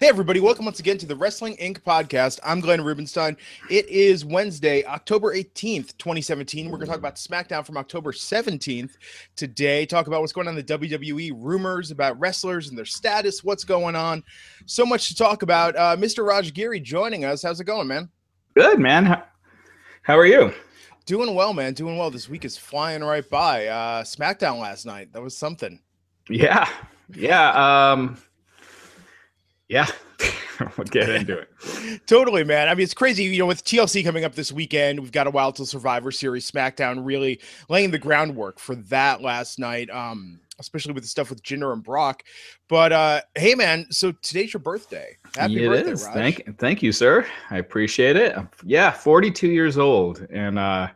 Hey, everybody, welcome once again to the Wrestling Inc. podcast. I'm Glenn Rubenstein. It is Wednesday, October 18th, 2017. We're going to talk about SmackDown from October 17th today, talk about what's going on in the WWE, rumors about wrestlers and their status, what's going on. So much to talk about. Uh, Mr. Raj Giri joining us. How's it going, man? Good, man. How, how are you? Doing well, man. Doing well. This week is flying right by. Uh, SmackDown last night. That was something. Yeah. Yeah. Um, yeah, we'll get into it. totally, man. I mean, it's crazy. You know, with TLC coming up this weekend, we've got a while till Survivor Series. SmackDown really laying the groundwork for that last night. Um, especially with the stuff with Jinder and Brock. But uh, hey, man, so today's your birthday. Happy it birthday, is. Raj. Thank, thank you, sir. I appreciate it. Yeah, 42 years old, and uh,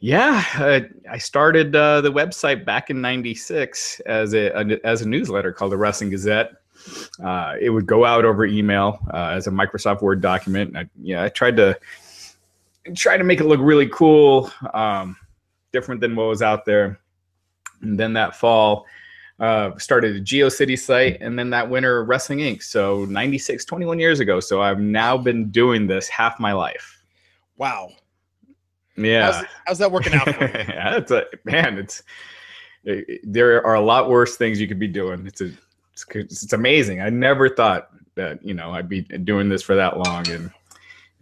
yeah, uh, I started uh, the website back in '96 as a, a, as a newsletter called the Wrestling Gazette. Uh, it would go out over email uh, as a Microsoft Word document. I, yeah, I tried to try to make it look really cool, um, different than what was out there. And then that fall, uh, started a GeoCity site, and then that winter, Wrestling Inc. So 96, 21 years ago. So I've now been doing this half my life. Wow. Yeah. How's, how's that working out for you? yeah, it's a man. It's it, there are a lot worse things you could be doing. It's a it's, it's amazing. I never thought that you know I'd be doing this for that long, and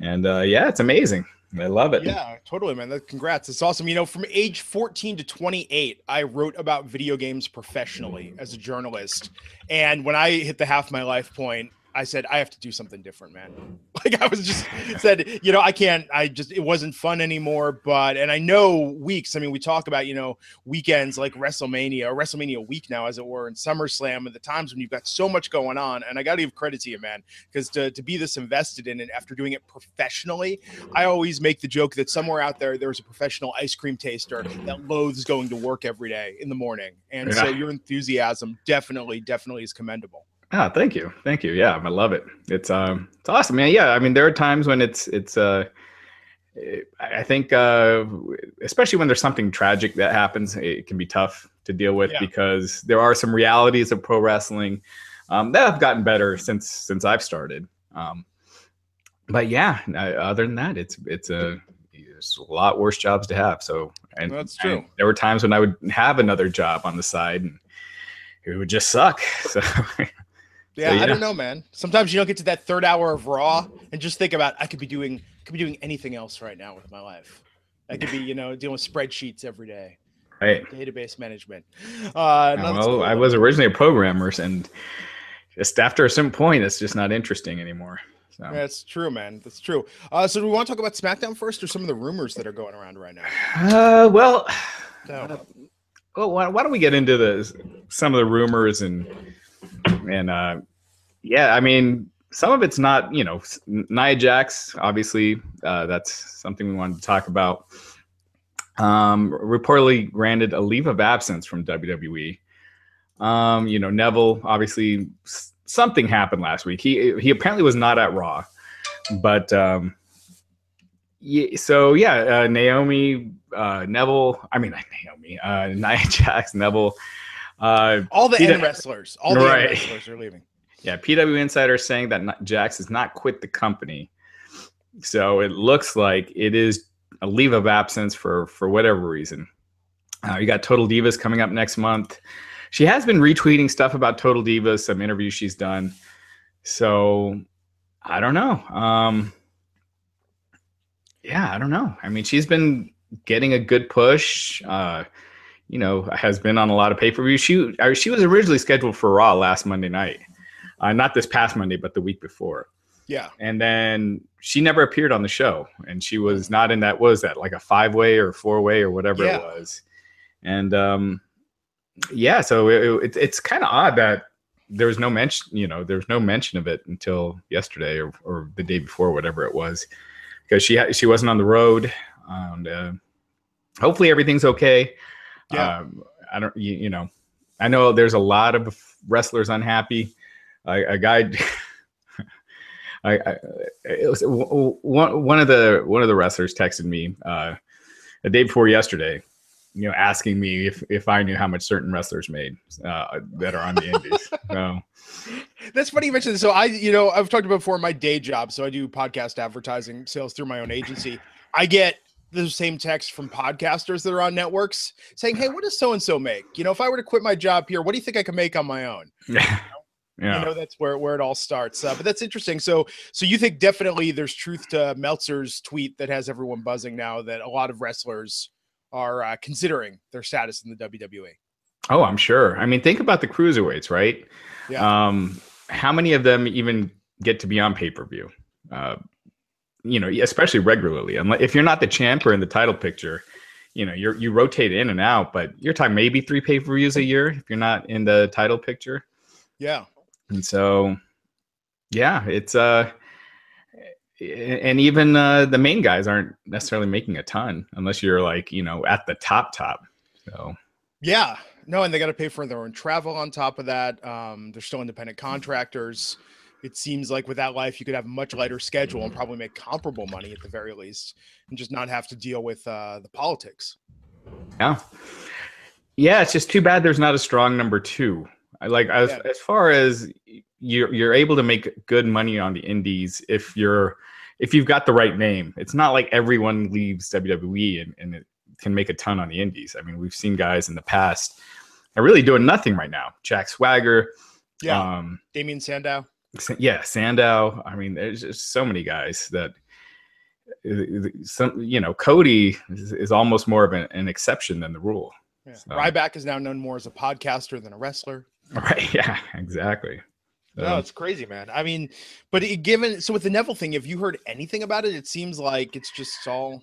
and uh, yeah, it's amazing. I love it. Yeah, totally, man. Congrats. It's awesome. You know, from age 14 to 28, I wrote about video games professionally as a journalist. And when I hit the half my life point, I said I have to do something different, man. Like I was just said, you know, I can't. I just it wasn't fun anymore. But and I know weeks. I mean, we talk about you know weekends like WrestleMania or WrestleMania week now, as it were, and SummerSlam, and the times when you've got so much going on. And I got to give credit to you, man, because to to be this invested in it after doing it professionally, I always make the joke that somewhere out there there's a professional ice cream taster that loathes going to work every day in the morning, and yeah. so your enthusiasm definitely definitely is commendable. Ah, thank you, thank you. Yeah, I love it. It's um, it's awesome, man. Yeah, I mean, there are times when it's it's uh, I think uh, especially when there's something tragic that happens, it can be tough to deal with yeah. because there are some realities of pro wrestling um, that have gotten better since since I've started. Um, but yeah, other than that, it's it's a it's a lot worse jobs to have. So and that's true. And there were times when I would have another job on the side and it would just suck. So Yeah, so, yeah, I don't know, man. Sometimes you don't get to that third hour of Raw and just think about I could be doing could be doing anything else right now with my life. I could be, you know, dealing with spreadsheets every day. Right. Database management. Uh, well, cool. I was originally a programmer, and just after a certain point, it's just not interesting anymore. So. That's true, man. That's true. Uh, so, do we want to talk about SmackDown first, or some of the rumors that are going around right now? Uh, well, no. uh, well, why, why, don't we get into the some of the rumors and and uh, yeah, I mean, some of it's not, you know, Nia Jax, obviously, uh, that's something we wanted to talk about. Um, reportedly granted a leave of absence from WWE. Um, you know, Neville, obviously, something happened last week. He he apparently was not at Raw, but um, yeah, so yeah, uh, Naomi, uh, Neville. I mean, Naomi, uh, Nia Jax, Neville uh, all the P- wrestlers, all the right. wrestlers are leaving. Yeah, PW Insider is saying that Jax has not quit the company, so it looks like it is a leave of absence for for whatever reason. Uh, you got Total Divas coming up next month. She has been retweeting stuff about Total Divas, some interviews she's done. So I don't know. Um, yeah, I don't know. I mean, she's been getting a good push. Uh, you know, has been on a lot of pay per view. She uh, she was originally scheduled for Raw last Monday night, uh, not this past Monday, but the week before. Yeah, and then she never appeared on the show, and she was not in that. was that like a five way or four way or whatever yeah. it was? And um, yeah, so it, it, it's kind of odd that there was no mention. You know, there was no mention of it until yesterday or, or the day before, whatever it was, because she she wasn't on the road. And uh, hopefully everything's okay. Yeah. Um, I don't, you, you, know, I know there's a lot of wrestlers unhappy. a guy, I, I, it was one, one of the one of the wrestlers texted me uh, a day before yesterday, you know, asking me if if I knew how much certain wrestlers made uh, that are on the indies. So That's funny you mentioned. This. So I, you know, I've talked about before my day job. So I do podcast advertising sales through my own agency. I get the same text from podcasters that are on networks saying, "Hey, what does so and so make? You know, if I were to quit my job here, what do you think I could make on my own?" Yeah. Yeah. You know, that's where, where it all starts. Uh, but that's interesting. So, so you think definitely there's truth to Meltzer's tweet that has everyone buzzing now that a lot of wrestlers are uh, considering their status in the WWE. Oh, I'm sure. I mean, think about the cruiserweights, right? Yeah. Um, how many of them even get to be on pay per view? Uh, you know, especially regularly. And if you're not the champ or in the title picture, you know, you're you rotate in and out. But you're talking maybe three pay per views a year if you're not in the title picture. Yeah. And so, yeah, it's uh, and even uh, the main guys aren't necessarily making a ton unless you're like you know at the top top. So yeah, no, and they got to pay for their own travel on top of that. Um, they're still independent contractors. It seems like with that life, you could have a much lighter schedule and probably make comparable money at the very least, and just not have to deal with uh, the politics. Yeah, yeah. It's just too bad there's not a strong number two. Like as yeah. as far as you're you're able to make good money on the indies if you're if you've got the right name. It's not like everyone leaves WWE and, and it can make a ton on the indies. I mean, we've seen guys in the past are really doing nothing right now. Jack Swagger, yeah, um, Damien Sandow, yeah, Sandow. I mean, there's just so many guys that uh, some you know Cody is, is almost more of an, an, exception than the rule. Yeah. So. Ryback is now known more as a podcaster than a wrestler. Right. Yeah. Exactly. No, it's crazy, man. I mean, but it, given so with the Neville thing, have you heard anything about it? It seems like it's just all.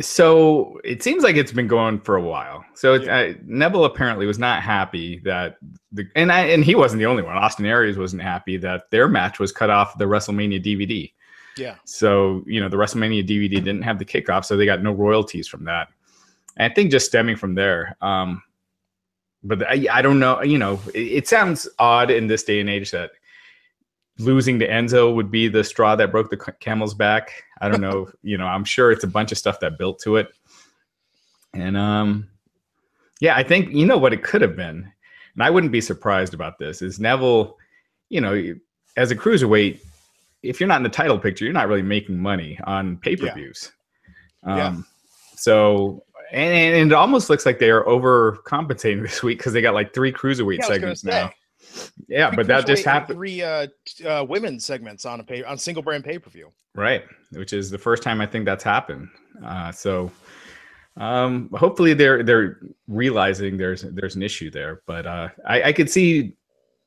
So it seems like it's been going for a while. So yeah. uh, Neville apparently was not happy that the and I and he wasn't the only one. Austin Aries wasn't happy that their match was cut off the WrestleMania DVD. Yeah. So you know the WrestleMania DVD didn't have the kickoff, so they got no royalties from that. And I think just stemming from there. Um, but I, I don't know. You know, it, it, sounds odd in this day and age that losing to Enzo would be the straw that broke the camel's back. I don't know. you know, I'm sure it's a bunch of stuff that built to it. And um, yeah, I think you know what it could have been, and I wouldn't be surprised about this. Is Neville, you know, as a cruiserweight, if you're not in the title picture, you're not really making money on pay per views. Yeah. Um, yeah. So and, and, it almost looks like they are overcompensating this week because they got like three cruiserweight yeah, segments now. Yeah, but that just happened. Three uh, uh, women's segments on a pay on single brand pay per view. Right, which is the first time I think that's happened. Uh, so um, hopefully they're they're realizing there's there's an issue there. But uh, I, I could see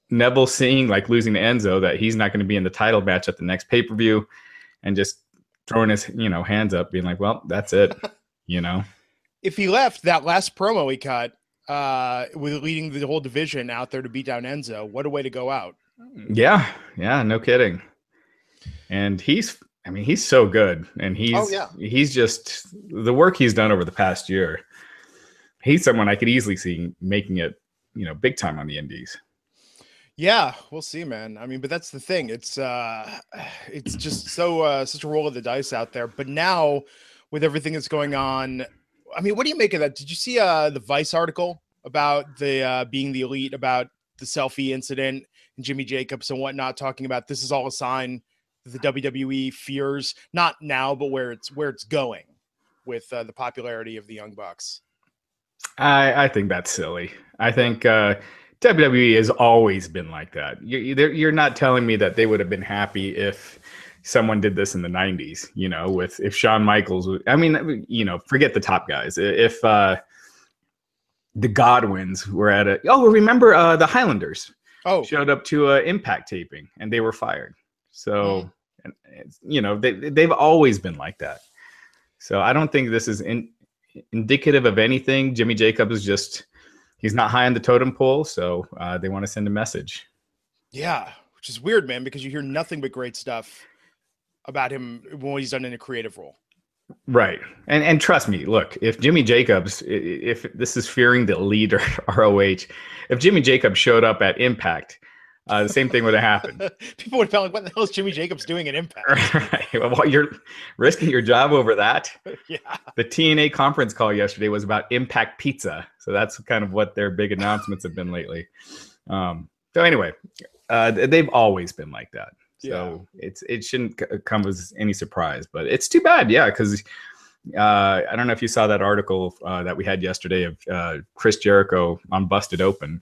Neville seeing like losing to Enzo that he's not going to be in the title match at the next pay per view, and just throwing his you know hands up, being like, "Well, that's it," you know if he left that last promo he cut uh, with leading the whole division out there to beat down Enzo, what a way to go out. Yeah, yeah, no kidding. And he's I mean, he's so good. And he's oh, yeah. he's just the work he's done over the past year. He's someone I could easily see making it, you know, big time on the indies. Yeah, we'll see, man. I mean, but that's the thing. It's uh it's just so uh such a roll of the dice out there. But now with everything that's going on I mean, what do you make of that? Did you see uh, the Vice article about the uh, being the elite, about the selfie incident and Jimmy Jacobs and whatnot, talking about this is all a sign that the WWE fears not now, but where it's where it's going with uh, the popularity of the Young Bucks. I I think that's silly. I think uh, WWE has always been like that. You're, you're not telling me that they would have been happy if someone did this in the 90s you know with if Shawn Michaels I mean you know forget the top guys. If uh the Godwins were at a oh remember uh the Highlanders oh. showed up to a impact taping and they were fired. So mm. and, you know they they've always been like that. So I don't think this is in, indicative of anything. Jimmy Jacobs is just he's not high on the totem pole so uh, they want to send a message. Yeah which is weird man because you hear nothing but great stuff about him when he's done in a creative role. Right. And and trust me, look, if Jimmy Jacobs, if this is fearing the leader ROH, if Jimmy Jacobs showed up at Impact, uh, the same thing would have happened. People would have felt like, what the hell is Jimmy Jacobs doing at Impact? right. Well, you're risking your job over that. yeah. The TNA conference call yesterday was about Impact Pizza. So that's kind of what their big announcements have been lately. Um, so anyway, uh, they've always been like that. So yeah. it's it shouldn't come as any surprise, but it's too bad, yeah, because uh, I don't know if you saw that article uh, that we had yesterday of uh, Chris Jericho on Busted Open,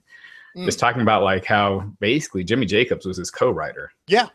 mm. just talking about like how basically Jimmy Jacobs was his co-writer. Yeah,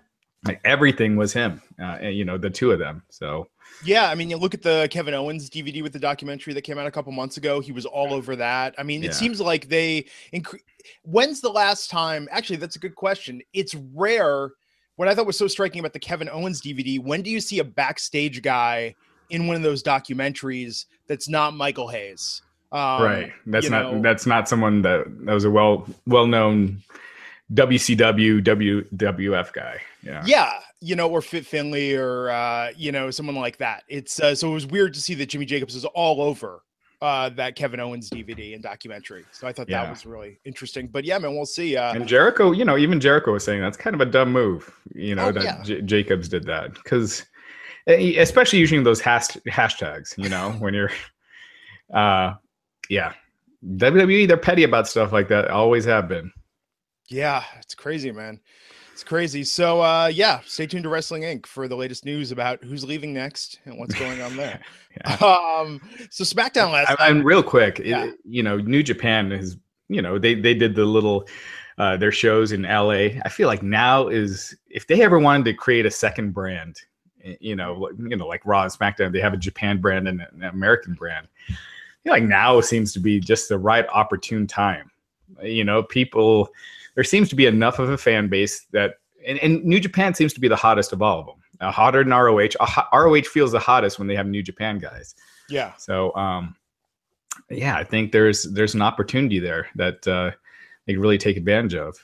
like everything was him. Uh, you know, the two of them. So yeah, I mean, you look at the Kevin Owens DVD with the documentary that came out a couple months ago. He was all over that. I mean, it yeah. seems like they. Inc- When's the last time? Actually, that's a good question. It's rare. What I thought was so striking about the Kevin Owens DVD. When do you see a backstage guy in one of those documentaries that's not Michael Hayes? Um, right. That's not. Know, that's not someone that that was a well well known WCW WWF guy. Yeah. Yeah, you know, or Fit Finlay or uh, you know, someone like that. It's uh, so it was weird to see that Jimmy Jacobs is all over uh that Kevin Owens DVD and documentary. So I thought yeah. that was really interesting. But yeah, man, we'll see. Uh And Jericho, you know, even Jericho was saying that's kind of a dumb move, you know, oh, that yeah. J- Jacobs did that cuz eh, especially using those hash- hashtags, you know, when you're uh yeah. WWE they're petty about stuff like that. Always have been. Yeah, it's crazy, man. It's crazy. So uh yeah, stay tuned to Wrestling Inc. for the latest news about who's leaving next and what's going on there. yeah. Um so SmackDown last I, And real quick, yeah. it, you know, New Japan is, you know, they they did the little uh their shows in LA. I feel like now is if they ever wanted to create a second brand, you know, you know, like Raw and SmackDown, they have a Japan brand and an American brand. I feel like now seems to be just the right opportune time. You know, people there seems to be enough of a fan base that, and, and New Japan seems to be the hottest of all of them. Uh, hotter than ROH. Uh, ROH feels the hottest when they have New Japan guys. Yeah. So, um, yeah, I think there's there's an opportunity there that uh, they can really take advantage of.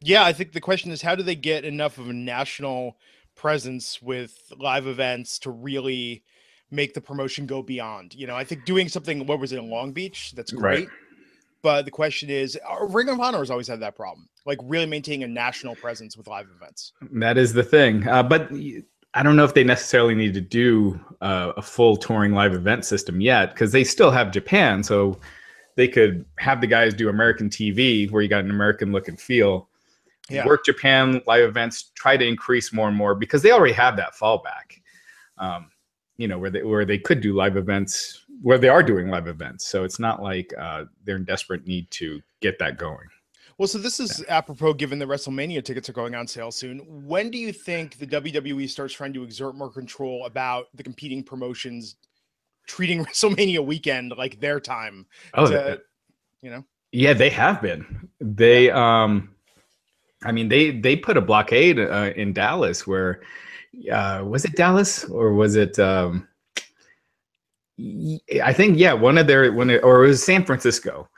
Yeah, I think the question is how do they get enough of a national presence with live events to really make the promotion go beyond? You know, I think doing something. What was it in Long Beach? That's great. Right. But the question is, uh, Ring of Honor has always had that problem, like really maintaining a national presence with live events. That is the thing. Uh, but I don't know if they necessarily need to do uh, a full touring live event system yet, because they still have Japan. So they could have the guys do American TV, where you got an American look and feel. Yeah. Work Japan live events, try to increase more and more because they already have that fallback. Um, you know, where they where they could do live events where they are doing live events. So it's not like uh, they're in desperate need to get that going. Well, so this is yeah. apropos given the WrestleMania tickets are going on sale soon. When do you think the WWE starts trying to exert more control about the competing promotions treating WrestleMania weekend like their time? Oh, to, you know. Yeah, they have been. They um I mean they they put a blockade uh, in Dallas where uh was it Dallas or was it um I think yeah, one of their when it, or it was San Francisco,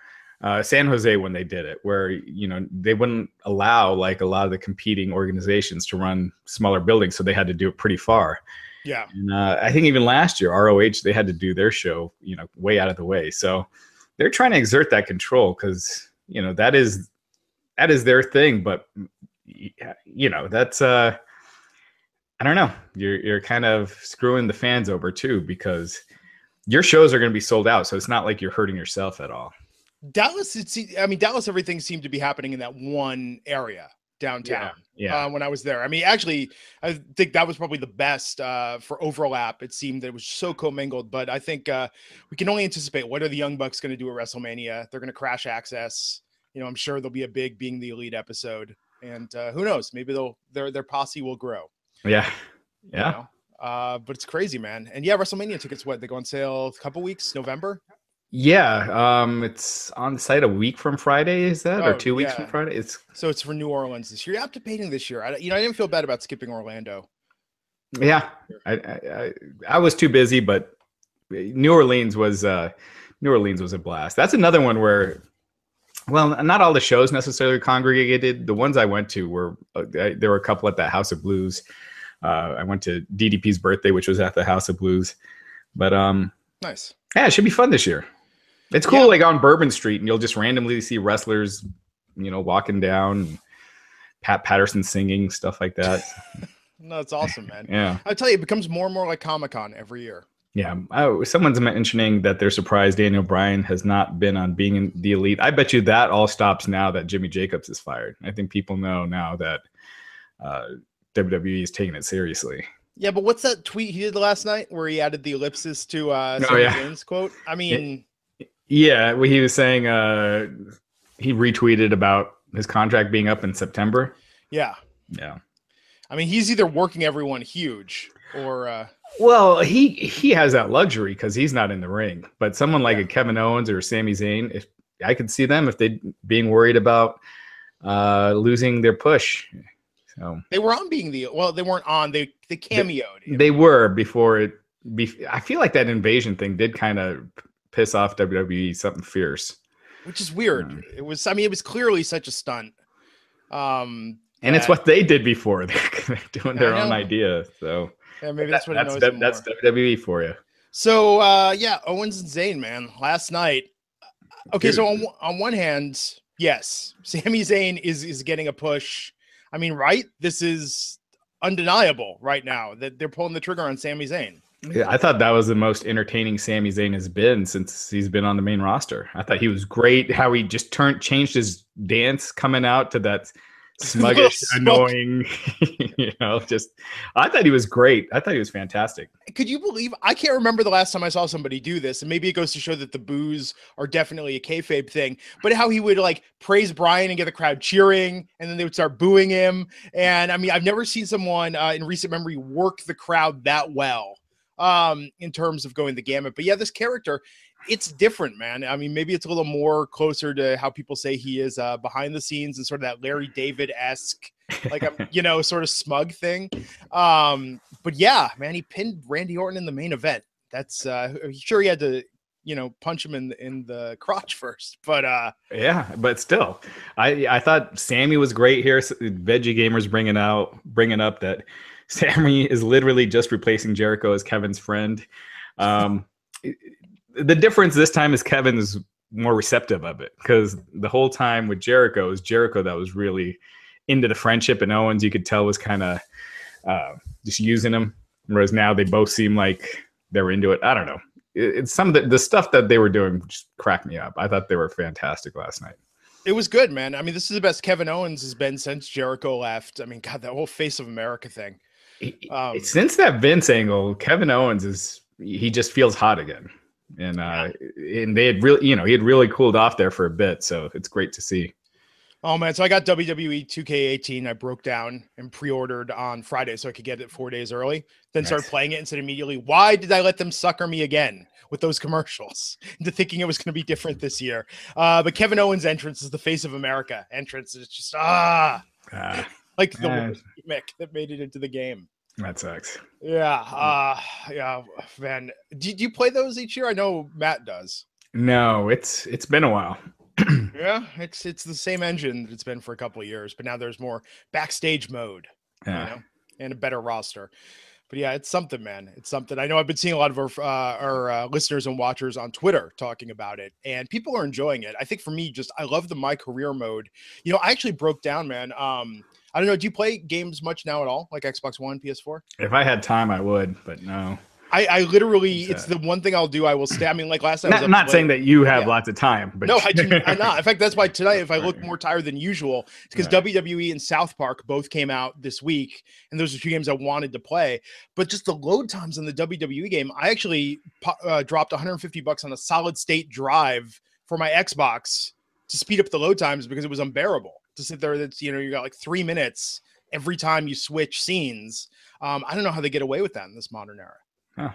uh, San Jose when they did it, where you know they wouldn't allow like a lot of the competing organizations to run smaller buildings, so they had to do it pretty far. Yeah, and uh, I think even last year ROH they had to do their show, you know, way out of the way. So they're trying to exert that control because you know that is that is their thing, but you know that's uh I don't know. You're you're kind of screwing the fans over too because your shows are going to be sold out, so it's not like you're hurting yourself at all. Dallas, it's, I mean, Dallas, everything seemed to be happening in that one area downtown. Yeah. yeah. Uh, when I was there, I mean, actually, I think that was probably the best uh, for overlap. It seemed that it was so commingled, but I think uh, we can only anticipate what are the Young Bucks going to do at WrestleMania. They're going to crash access. You know, I'm sure there'll be a big being the elite episode, and uh, who knows? Maybe they'll their their posse will grow. Yeah, yeah. You know? Uh, but it's crazy, man. And yeah, WrestleMania tickets, what they go on sale a couple weeks, November. Yeah, um, it's on site a week from Friday. Is that oh, or two weeks yeah. from Friday? It's so it's for New Orleans this year. You're participating this year. I, you know, I didn't feel bad about skipping Orlando. Yeah, I, I, I was too busy, but New Orleans was uh, New Orleans was a blast. That's another one where, well, not all the shows necessarily congregated. The ones I went to were uh, there were a couple at that House of Blues. Uh, I went to DDP's birthday, which was at the House of Blues. But um, nice. Yeah, it should be fun this year. It's cool, yeah. like on Bourbon Street, and you'll just randomly see wrestlers, you know, walking down, Pat Patterson singing stuff like that. no, it's awesome, man. yeah, I tell you, it becomes more and more like Comic Con every year. Yeah, oh, someone's mentioning that they're surprised Daniel Bryan has not been on being in the elite. I bet you that all stops now that Jimmy Jacobs is fired. I think people know now that uh, WWE is taking it seriously. Yeah, but what's that tweet he did last night where he added the ellipsis to uh, oh, yeah. quote? I mean, yeah, well, he was saying uh, he retweeted about his contract being up in September. Yeah, yeah. I mean, he's either working everyone huge or. Uh, well, he he has that luxury because he's not in the ring. But someone like yeah. a Kevin Owens or Sami Zayn, if I could see them if they being worried about uh, losing their push. So they were on being the well, they weren't on. They they cameoed. They, they were before it. Be, I feel like that invasion thing did kind of piss off WWE something fierce, which is weird. Um, it was. I mean, it was clearly such a stunt. Um, and that, it's what they did before. They're doing their own idea. So yeah, maybe that's what that's, that, that's WWE for you. So uh, yeah, Owens and Zayn, man, last night. Okay, Dude. so on, on one hand, yes, Sami Zayn is is getting a push. I mean, right? This is undeniable right now that they're pulling the trigger on Sami Zayn. Yeah, I thought that was the most entertaining Sami Zayn has been since he's been on the main roster. I thought he was great. How he just turned, changed his dance coming out to that smuggish, annoying. you know, just I thought he was great. I thought he was fantastic. Could you believe? I can't remember the last time I saw somebody do this, and maybe it goes to show that the boos are definitely a kayfabe thing. But how he would like praise Bryan and get the crowd cheering, and then they would start booing him. And I mean, I've never seen someone uh, in recent memory work the crowd that well um in terms of going the gamut but yeah this character it's different, man. I mean, maybe it's a little more closer to how people say he is uh, behind the scenes and sort of that Larry David esque, like a you know, sort of smug thing. Um, but yeah, man, he pinned Randy Orton in the main event. That's uh, sure he had to you know punch him in in the crotch first but uh yeah but still i i thought sami was great here veggie gamers bringing out bringing up that sami is literally just replacing jericho as kevin's friend um the difference this time is Kevin is more receptive of it because the whole time with Jericho is Jericho that was really into the friendship, and Owens you could tell was kind of uh, just using him. Whereas now they both seem like they're into it. I don't know. It, it's some of the, the stuff that they were doing just cracked me up. I thought they were fantastic last night. It was good, man. I mean, this is the best Kevin Owens has been since Jericho left. I mean, God, that whole face of America thing. Um, since that Vince angle, Kevin Owens is he just feels hot again and uh, and they had really, you know, he had really cooled off there for a bit, so it's great to see. Oh man, so I got WWE 2K18. I broke down and pre-ordered on Friday so I could get it four days early. Then nice. started playing it and said immediately, "Why did I let them sucker me again with those commercials?" Into thinking it was going to be different this year. Uh, but Kevin Owens' entrance is the face of America entrance. It's just ah, ah like the uh, gimmick that made it into the game. That sucks. Yeah. Uh yeah, man. Did you play those each year? I know Matt does. No, it's it's been a while. yeah, it's it's the same engine that it's been for a couple of years, but now there's more backstage mode, yeah. you know, and a better roster. But yeah, it's something, man. It's something. I know I've been seeing a lot of our, uh, our uh, listeners and watchers on Twitter talking about it, and people are enjoying it. I think for me, just I love the my career mode. You know, I actually broke down, man. Um, I don't know. Do you play games much now at all, like Xbox One, PS4? If I had time, I would, but no. I, I literally, it's the one thing I'll do. I will stay. I mean, like last time. Not, I'm not saying that you have yeah. lots of time, but no, I do I'm not. In fact, that's why tonight, if I look more tired than usual, it's because right. WWE and South Park both came out this week, and those are two games I wanted to play. But just the load times in the WWE game, I actually uh, dropped 150 bucks on a solid state drive for my Xbox to speed up the load times because it was unbearable to sit there. That's you know you got like three minutes every time you switch scenes. Um, I don't know how they get away with that in this modern era. Huh.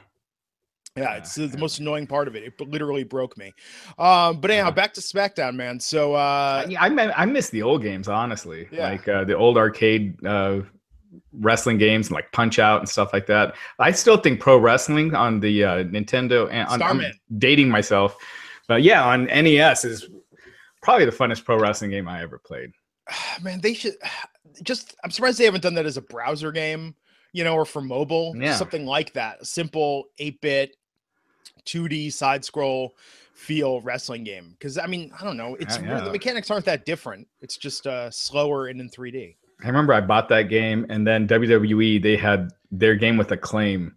Yeah, it's uh, the most annoying part of it. It literally broke me. Um, but anyhow, yeah. back to SmackDown, man. So uh, I, I miss the old games, honestly. Yeah. Like uh, the old arcade uh, wrestling games, and like Punch Out and stuff like that. I still think pro wrestling on the uh, Nintendo and on, I'm dating myself, but yeah, on NES is probably the funnest pro wrestling game I ever played. man, they should just. I'm surprised they haven't done that as a browser game, you know, or for mobile, yeah. something like that. A simple eight bit, 2D side scroll feel wrestling game. Because I mean, I don't know, it's yeah. the mechanics aren't that different. It's just uh, slower and in 3D. I remember I bought that game, and then WWE they had their game with Acclaim,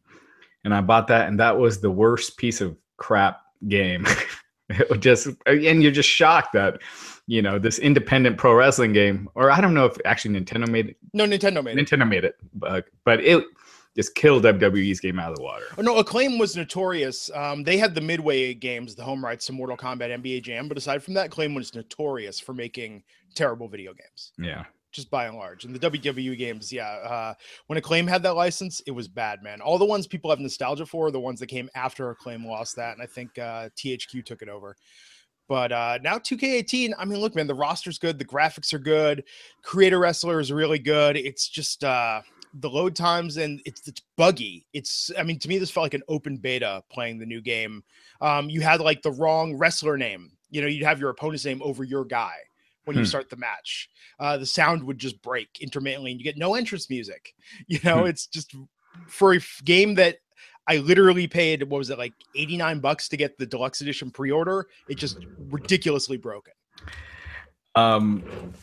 and I bought that, and that was the worst piece of crap game. it just and you're just shocked that you know this independent pro wrestling game, or I don't know if actually Nintendo made it. No, Nintendo made it. Nintendo made it, but but it just killed WWE's game out of the water. Oh, no, Acclaim was notorious. Um, they had the Midway games, the home rights to Mortal Kombat, NBA Jam, but aside from that, Acclaim was notorious for making terrible video games. Yeah just by and large. And the WWE games, yeah, uh, when Acclaim had that license, it was bad, man. All the ones people have nostalgia for, are the ones that came after Acclaim lost that, and I think uh, THQ took it over. But uh, now 2K18, I mean, look, man, the roster's good, the graphics are good, creator wrestler is really good. It's just uh, the load times and it's it's buggy. It's I mean, to me, this felt like an open beta playing the new game. Um, you had like the wrong wrestler name. You know, you'd have your opponent's name over your guy when hmm. you start the match. Uh, the sound would just break intermittently, and you get no entrance music. You know, hmm. it's just for a game that I literally paid what was it like eighty nine bucks to get the deluxe edition pre order. It just ridiculously broken. Um,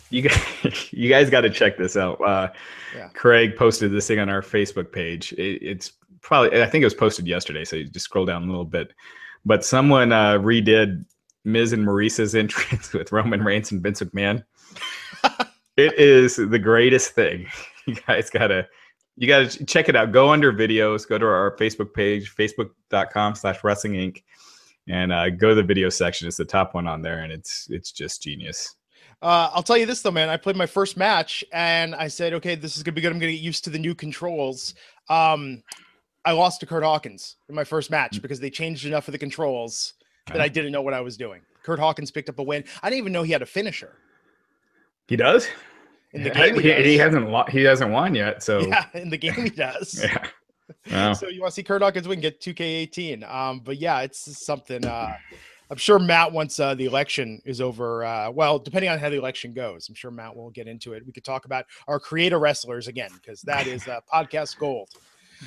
you guys, you guys got to check this out. Uh, yeah. Craig posted this thing on our Facebook page. It, it's probably I think it was posted yesterday, so you just scroll down a little bit. But someone uh, redid Miz and Maryse's entrance with Roman Reigns and Vince McMahon. it is the greatest thing. You guys gotta you gotta check it out. Go under videos, go to our Facebook page, facebook.com slash wrestling inc, and uh, go to the video section. It's the top one on there, and it's it's just genius. Uh, I'll tell you this though, man. I played my first match and I said, okay, this is gonna be good. I'm gonna get used to the new controls. Um, I lost to Kurt Hawkins in my first match mm. because they changed enough of the controls that I didn't know what I was doing. Kurt Hawkins picked up a win. I didn't even know he had a finisher. He does. In the game, he, he, he hasn't he hasn't won yet. So yeah, in the game he does. yeah. Wow. So you want to see Kurt Hawkins win? Get 2K18. Um, but yeah, it's something. Uh, I'm sure Matt once uh, the election is over. Uh, well, depending on how the election goes, I'm sure Matt will get into it. We could talk about our creator wrestlers again because that is uh, podcast gold.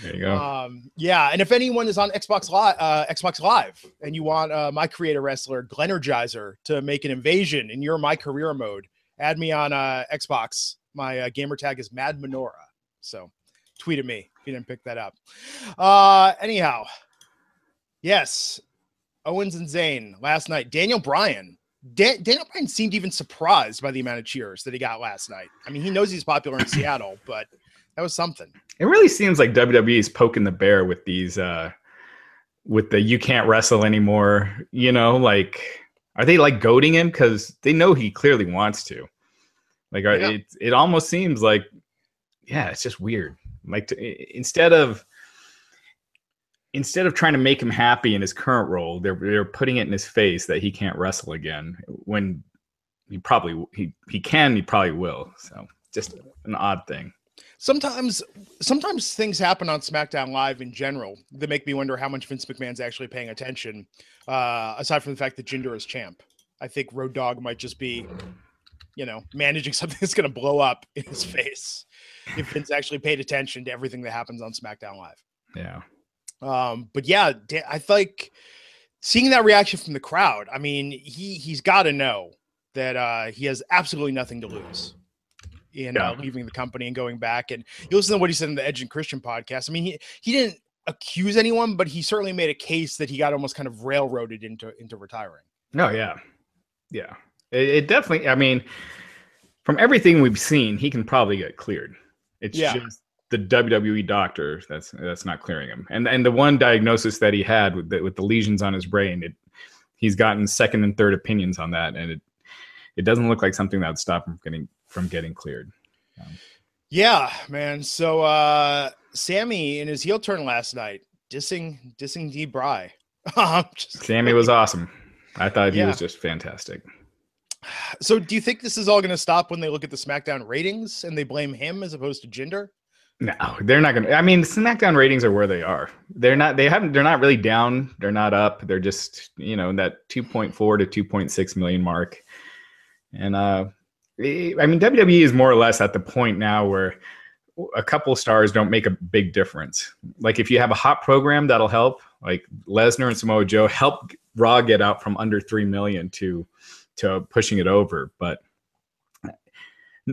There you go. Um, yeah, and if anyone is on Xbox Live, uh, Xbox Live, and you want uh, my creator wrestler Glenergizer to make an invasion in your my career mode, add me on uh, Xbox. My uh, gamer tag is Mad Menorah. So tweet at me if you didn't pick that up. Uh, anyhow, yes, Owens and Zayn last night. Daniel Bryan. Da- Daniel Bryan seemed even surprised by the amount of cheers that he got last night. I mean, he knows he's popular in Seattle, but that was something. It really seems like WWE is poking the bear with these uh with the you can't wrestle anymore, you know, like are they like goading him cuz they know he clearly wants to. Like yeah. it it almost seems like yeah, it's just weird. Like to, instead of instead of trying to make him happy in his current role, they're they're putting it in his face that he can't wrestle again when he probably he he can, he probably will. So just an odd thing sometimes sometimes things happen on SmackDown Live in general that make me wonder how much Vince McMahon's actually paying attention. Uh, aside from the fact that Jinder is champ, I think Road Dog might just be, you know, managing something that's going to blow up in his face if Vince actually paid attention to everything that happens on SmackDown Live. Yeah. Um, but yeah, I like seeing that reaction from the crowd. I mean, he he's got to know that uh, he has absolutely nothing to lose in yeah. uh, leaving the company and going back. And you listen to what he said in the Edge and Christian podcast. I mean, he he didn't accuse anyone, but he certainly made a case that he got almost kind of railroaded into into retiring. No, oh, yeah, yeah. It, it, definitely. I mean, from everything we've seen, he can probably get cleared. It's yeah. just the WWE doctor that's that's not clearing him. And and the one diagnosis that he had with the, with the lesions on his brain, it he's gotten second and third opinions on that, and it it doesn't look like something that would stop him getting from getting cleared. Um, yeah, man. So uh Sami in his heel turn last night, dissing dissing D Bry. Sami was awesome. I thought he yeah. was just fantastic. So do you think this is all going to stop when they look at the SmackDown ratings and they blame him as opposed to Jinder? No, they're not going to. I mean, SmackDown ratings are where they are. They're not. They haven't. They're not really down. They're not up. They're just you know that 2.4 to 2.6 million mark. And uh, I mean, WWE is more or less at the point now where a couple stars don't make a big difference. Like if you have a hot program, that'll help. Like Lesnar and Samoa Joe help Raw get out from under three million to to pushing it over, but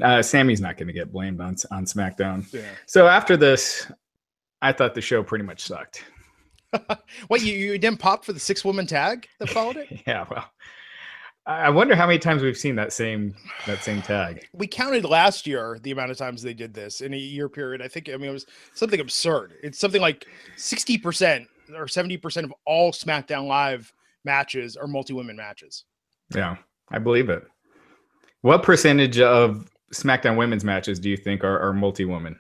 uh, Sami's not going to get blamed on on SmackDown. Yeah. So after this, I thought the show pretty much sucked. what you, you didn't pop for the six woman tag that followed it? yeah, well, I wonder how many times we've seen that same that same tag. We counted last year the amount of times they did this in a year period. I think I mean it was something absurd. It's something like sixty percent or seventy percent of all SmackDown Live matches are multi women matches. Yeah, I believe it. What percentage of SmackDown women's matches do you think are, are multi woman?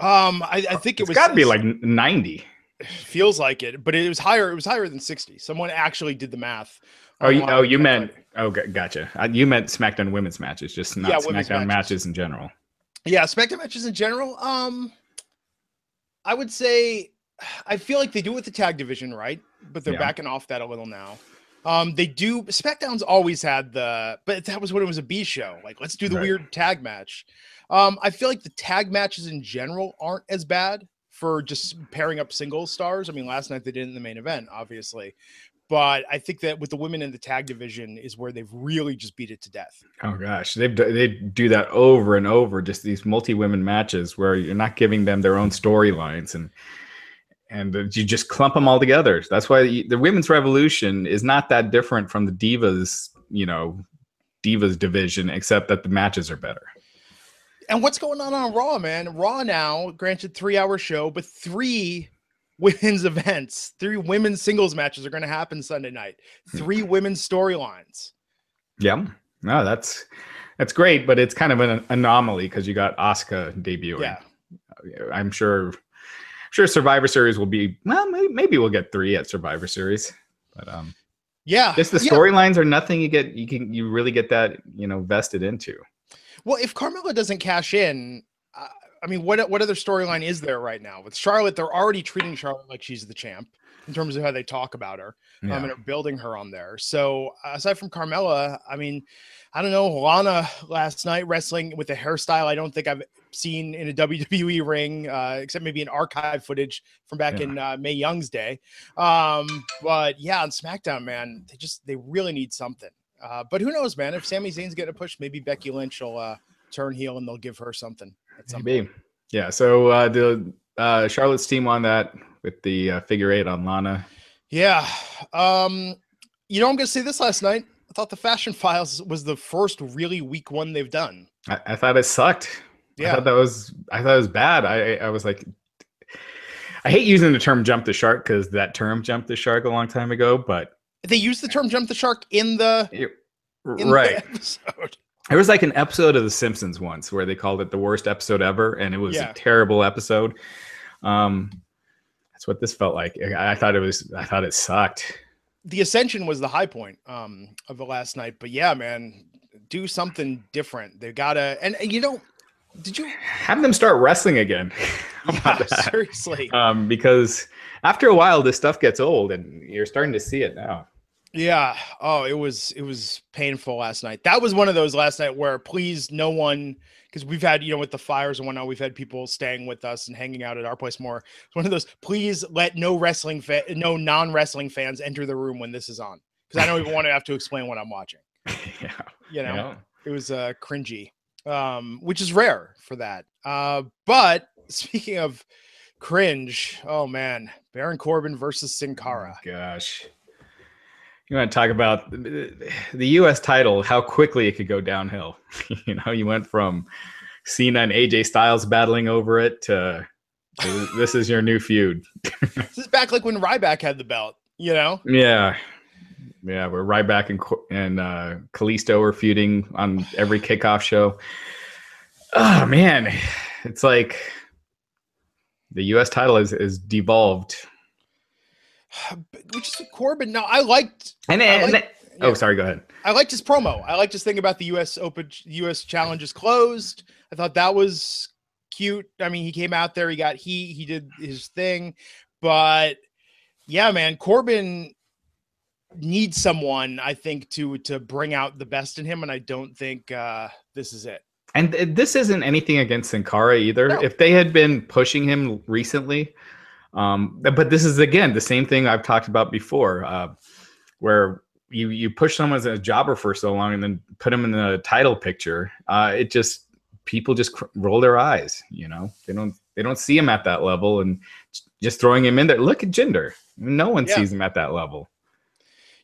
Um, I, I think it's it was got to be like ninety. Feels like it, but it was higher. It was higher than sixty. Someone actually did the math. Oh, you, oh, you meant oh, gotcha. Uh, you meant SmackDown women's matches, just not yeah, SmackDown matches. matches in general. Yeah, SmackDown matches in general. Um, I would say I feel like they do it with the tag division, right? But they're yeah. backing off that a little now. Um, they do. SmackDown's always had the, but that was when it was a B show. Like, let's do the right. weird tag match. Um, I feel like the tag matches in general aren't as bad for just pairing up single stars. I mean, last night they did in the main event, obviously, but I think that with the women in the tag division is where they've really just beat it to death. Oh gosh, they they do that over and over. Just these multi women matches where you're not giving them their own storylines and and you just clump them all together. That's why the, the women's revolution is not that different from the divas, you know, divas division, except that the matches are better. And what's going on on Raw, man? Raw now, granted, three hour show, but three women's events, three women's singles matches are going to happen Sunday night. Three hmm. women's storylines. Yeah, no, that's that's great, but it's kind of an anomaly because you got Asuka debuting. Yeah, I'm sure sure Survivor Series will be well. Maybe, maybe we'll get three at Survivor Series, but um, yeah, just the storylines yeah. are nothing. You get you can you really get that you know vested into. Well, if Carmella doesn't cash in, uh, I mean, what what other storyline is there right now with Charlotte? They're already treating Charlotte like she's the champ in terms of how they talk about her yeah. um, and are building her on there. So aside from Carmella, I mean, I don't know, Lana last night wrestling with a hairstyle I don't think I've seen in a WWE ring, uh, except maybe an archive footage from back yeah. in uh, Mae Young's day. Um, but yeah, on SmackDown, man, they just they really need something. Uh, but who knows, man? If Sami Zayn's getting a push, maybe Becky Lynch will uh, turn heel and they'll give her something. maybe. Point. Yeah. So uh, the uh, Charlotte's team won that with the uh, figure eight on Lana. Yeah. Um, you know, I'm gonna say this last night. I thought the Fashion Files was the first really weak one they've done. I, I thought it sucked. Yeah. I thought that was I thought it was bad. I I was like I hate using the term jump the shark because that term jumped the shark a long time ago, but they used the term jump the shark in the in right the episode. There was like an episode of The Simpsons once where they called it the worst episode ever, and it was yeah. a terrible episode. Um, that's what this felt like. I, I, thought it was. I thought it sucked. The Ascension was the high point um, of the last night, but yeah, man, do something different. They gotta, and, and you know, did you have them start wrestling again? yeah, seriously. Um, because after a while, this stuff gets old, and you're starting to see it now. Yeah. Oh, it was it was painful last night. That was one of those last night where please no one because we've had you know with the fires and whatnot, we've had people staying with us and hanging out at our place more. It's one of those. Please let no wrestling fa- no non wrestling fans enter the room when this is on because I don't even want to have to explain what I'm watching. yeah. You know, yeah. it was uh, cringy, um, which is rare for that. Uh, but speaking of cringe, oh man, Baron Corbin versus Sin Cara. Oh, gosh you want to talk about the U.S. title, how quickly it could go downhill. you know, you went from Cena and AJ Styles battling over it to, to this is your new feud. this is back like when Ryback had the belt. You know? Yeah, yeah. Where Ryback and and uh, Kalisto were feuding on every kickoff show. Oh man, it's like the U.S. title is is devolved which is Corbin. No, I liked. And, and, I liked, and oh, sorry. Go ahead. I liked his promo. I liked his thing about the U.S. Open, U.S. Challenge is closed. I thought that was cute. I mean, he came out there. He got he he did his thing, but yeah, man, Corbin needs someone I think to to bring out the best in him, and I don't think uh, this is it. And this isn't anything against Sin Cara either. No. If they had been pushing him recently, um, but this is again the same thing I've talked about before, uh, where you you push someone as a jobber for so long and then put them in the title picture. Uh, it just people just cr- roll their eyes. You know, they don't they don't see him at that level, and just throwing him in there. Look at Jinder. No one yeah. sees him at that level.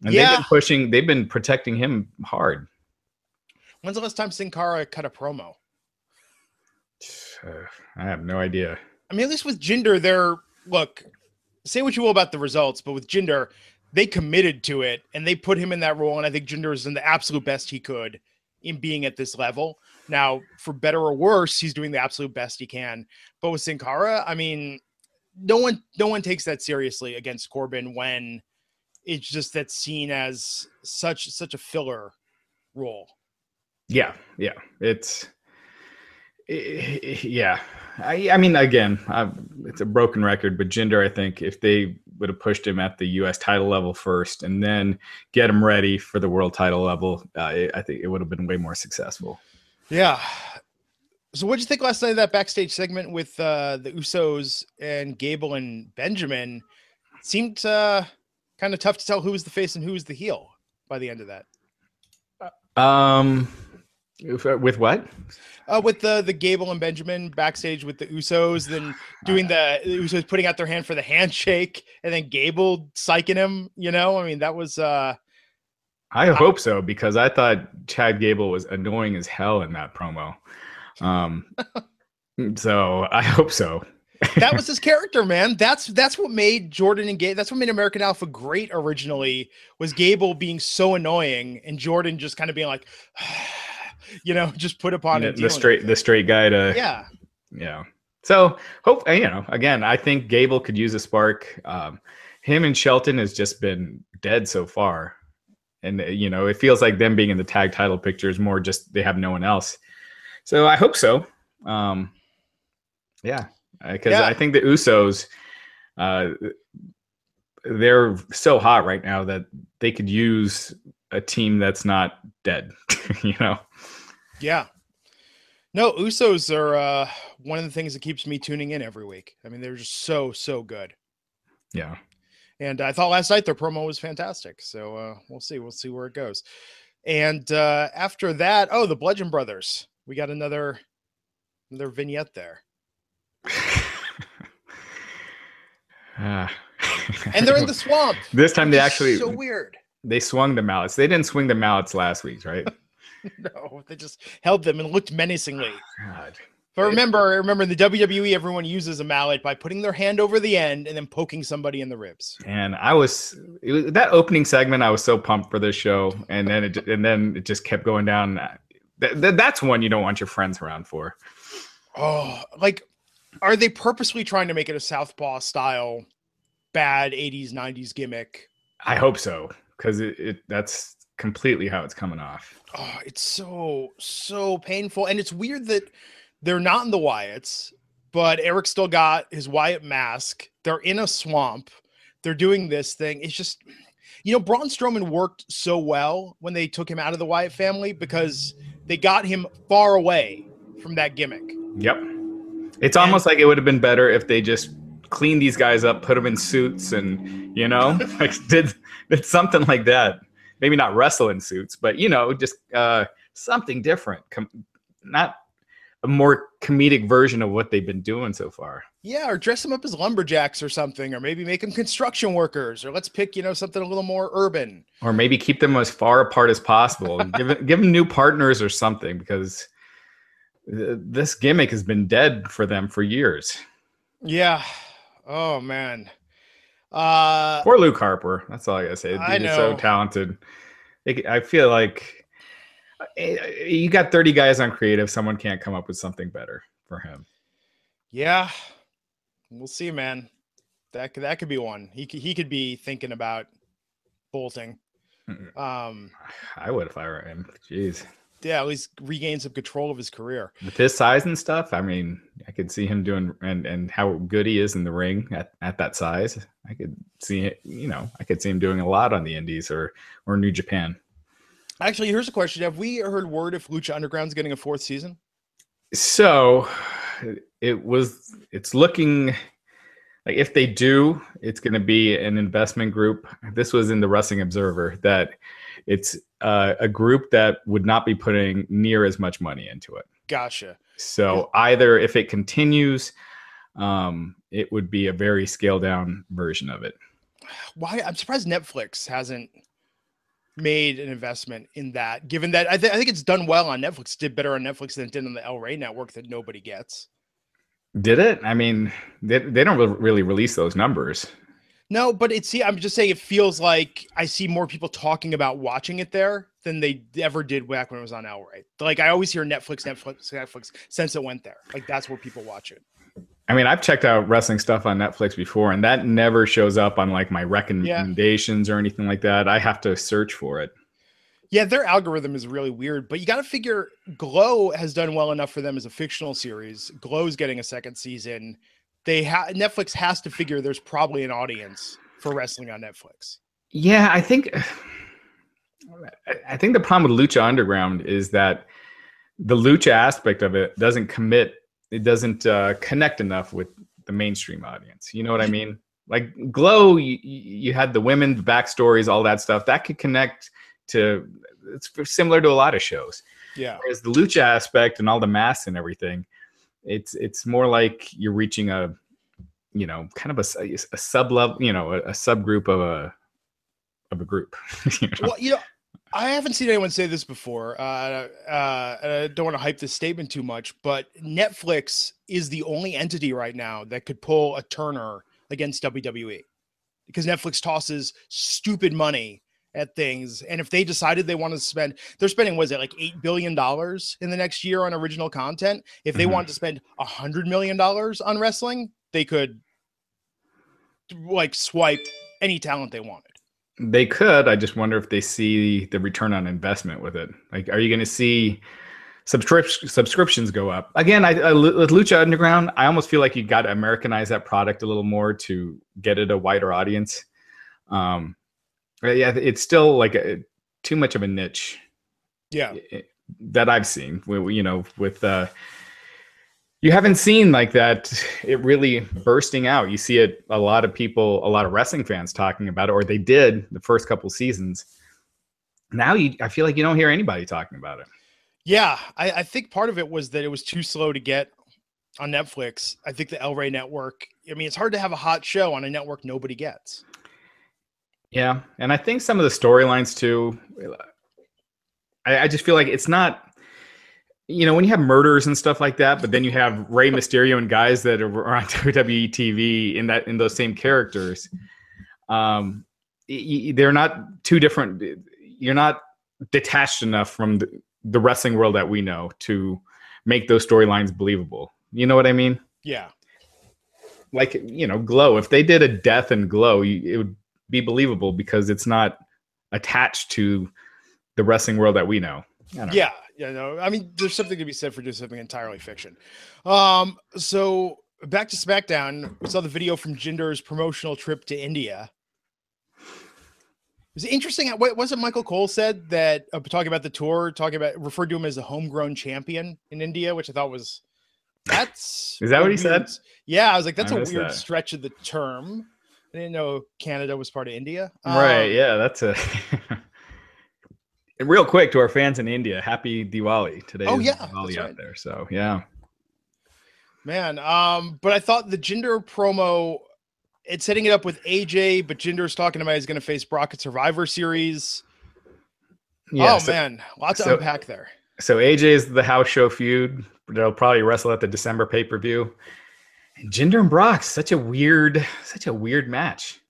And yeah. they've been pushing, they've been protecting him hard. When's the last time Sin Cara cut a promo? Uh, I have no idea. I mean, at least with Jinder, they're look, say what you will about the results, but with Jinder, they committed to it and they put him in that role. And I think Jinder is in the absolute best he could in being at this level. Now, for better or worse, he's doing the absolute best he can. But with Sin Cara, I mean, no one no one takes that seriously against Corbin when it's just that seen as such such a filler role. Yeah, yeah. It's yeah. I, I mean, again, I've, it's a broken record, but Jinder, I think if they would have pushed him at the U.S. title level first and then get him ready for the world title level, uh, I think it would have been way more successful. Yeah. So, what did you think last night of that backstage segment with uh, the Usos and Gable and Benjamin? It seemed uh, kind of tough to tell who was the face and who was the heel by the end of that. Um, with what? Uh, with the the Gable and Benjamin backstage with the Usos, then doing the, the Usos putting out their hand for the handshake, and then Gable psyching him. You know, I mean, that was. uh I hope so because I thought Chad Gable was annoying as hell in that promo. Um, so I hope so. That was his character, man. That's that's what made Jordan and Gable. That's what made American Alpha great originally. Was Gable being so annoying and Jordan just kind of being like, you know, just put upon it. The straight the straight guy to yeah yeah. So hope you know again. I think Gable could use a spark. Um, him and Shelton has just been dead so far and you know it feels like them being in the tag title picture is more just they have no one else so i hope so um yeah because yeah. i think the usos uh they're so hot right now that they could use a team that's not dead you know yeah no usos are uh one of the things that keeps me tuning in every week i mean they're just so so good yeah and I thought last night their promo was fantastic. So uh, we'll see. We'll see where it goes. And uh, after that, oh, the Bludgeon Brothers. We got another another vignette there. Uh. and they're in the swamp. This time they actually so weird. They swung the mallets. They didn't swing the mallets last week, right? no, they just held them and looked menacingly. Oh, God. But remember, remember in the WWE, everyone uses a mallet by putting their hand over the end and then poking somebody in the ribs. And I was, was that opening segment. I was so pumped for this show, and then it and then it just kept going down. Th- th- that's one you don't want your friends around for. Oh, like, are they purposely trying to make it a Southpaw style, bad '80s '90s gimmick? I hope so, because it, it that's completely how it's coming off. Oh, it's so so painful, and it's weird that they're not in the Wyatts, but Eric still got his Wyatt mask. They're in a swamp. They're doing this thing. It's just, you know, Braun Strowman worked so well when they took him out of the Wyatt family because they got him far away from that gimmick. Yep. It's and, almost like it would have been better if they just cleaned these guys up, put them in suits, and you know, like did did something like that. Maybe not wrestle in suits, but you know, just uh, something different. Com- not a more comedic version of what they've been doing so far. Yeah, or dress them up as lumberjacks or something, or maybe make them construction workers, or let's pick you know something a little more urban. Or maybe keep them as far apart as possible and give give them new partners or something because this gimmick has been dead for them for years. Yeah. Oh man. Uh, Poor Luke Harper. That's all I gotta say. I know. so talented. I feel like you got 30 guys on creative. Someone can't come up with something better for him. Yeah, we'll see, man. That could, that could be one. He could, he could be thinking about bolting. Um, I would if I were him. Jeez. Yeah, at least regain some control of his career. With his size and stuff, I mean, I could see him doing and and how good he is in the ring at, at that size. I could see it, you know, I could see him doing a lot on the indies or or New Japan. Actually, here's a question: Have we heard word if Lucha Underground's getting a fourth season? So, it was. It's looking like if they do, it's going to be an investment group. This was in the Wrestling Observer that it's uh, a group that would not be putting near as much money into it. Gotcha. So either if it continues, um, it would be a very scaled down version of it. why I'm surprised Netflix hasn't made an investment in that, given that I, th- I think it's done well on Netflix, did better on Netflix than it did on the El Rey network that nobody gets. Did it? I mean, they, they don't really release those numbers. No, but it's see, I'm just saying it feels like I see more people talking about watching it there than they ever did back when it was on El Rey. Like I always hear Netflix, Netflix, Netflix since it went there. Like that's where people watch it. I mean, I've checked out wrestling stuff on Netflix before, and that never shows up on like my recommendations yeah. or anything like that. I have to search for it. Yeah, their algorithm is really weird, but you got to figure Glow has done well enough for them as a fictional series. Glow's getting a second season. They have Netflix has to figure there's probably an audience for wrestling on Netflix. Yeah, I think I think the problem with Lucha Underground is that the lucha aspect of it doesn't commit it doesn't uh, connect enough with the mainstream audience. You know what I mean? Like Glow, you, you had the women, the backstories, all that stuff that could connect to. It's similar to a lot of shows. Yeah. Whereas the lucha aspect and all the masks and everything, it's it's more like you're reaching a, you know, kind of a, a sub level, you know, a, a subgroup of a of a group. you know? Well, you know, I haven't seen anyone say this before. Uh, uh, I don't want to hype this statement too much, but Netflix is the only entity right now that could pull a Turner against WWE because Netflix tosses stupid money at things. And if they decided they want to spend, they're spending, was it like $8 billion in the next year on original content? If they mm-hmm. wanted to spend a $100 million on wrestling, they could like swipe any talent they wanted. They could. I just wonder if they see the return on investment with it. Like, are you going to see subscrip- subscriptions go up again? I, I, with Lucha Underground, I almost feel like you got to Americanize that product a little more to get it a wider audience. Um, yeah, it's still like a, too much of a niche. Yeah, that I've seen. You know, with uh, you haven't seen like that it really bursting out. You see it a lot of people a lot of wrestling fans talking about it or they did the first couple seasons. Now you i feel like you don't hear anybody talking about it. Yeah I, I think part of it was that it was too slow to get on netflix. I think the el rey network i mean it's hard to have a hot show on a network nobody gets yeah and i think some of the storylines too I, I just feel like it's not you know, when you have murders and stuff like that, but then you have Rey Mysterio and guys that are on WWE TV in that in those same characters, um, they're not too different. You're not detached enough from the, the wrestling world that we know to make those storylines believable. You know what I mean? Yeah. Like you know, Glow. If they did a death and Glow, it would be believable because it's not attached to the wrestling world that we know. Yeah, yeah, no, I mean, there's something to be said for doing something entirely fiction. Um, so back to SmackDown, we saw the video from Jinder's promotional trip to India. It was interesting. What was it? Michael Cole said that uh, talking about the tour, talking about referred to him as a homegrown champion in India, which I thought was that's is that what he weird, said? Yeah, I was like, that's a weird that. stretch of the term. I didn't know Canada was part of India. Right. Um, yeah, that's a And real quick to our fans in India, happy Diwali today. Oh yeah, Diwali out there. So yeah, man. Um, but I thought the Jinder promo, it's setting it up with AJ, but Jinder's talking about he's going to face Brock at Survivor Series. Yeah, oh so, man, lots so, to unpack there. So AJ is the house show feud. They'll probably wrestle at the December pay per view. And Jinder and Brock, such a weird, such a weird match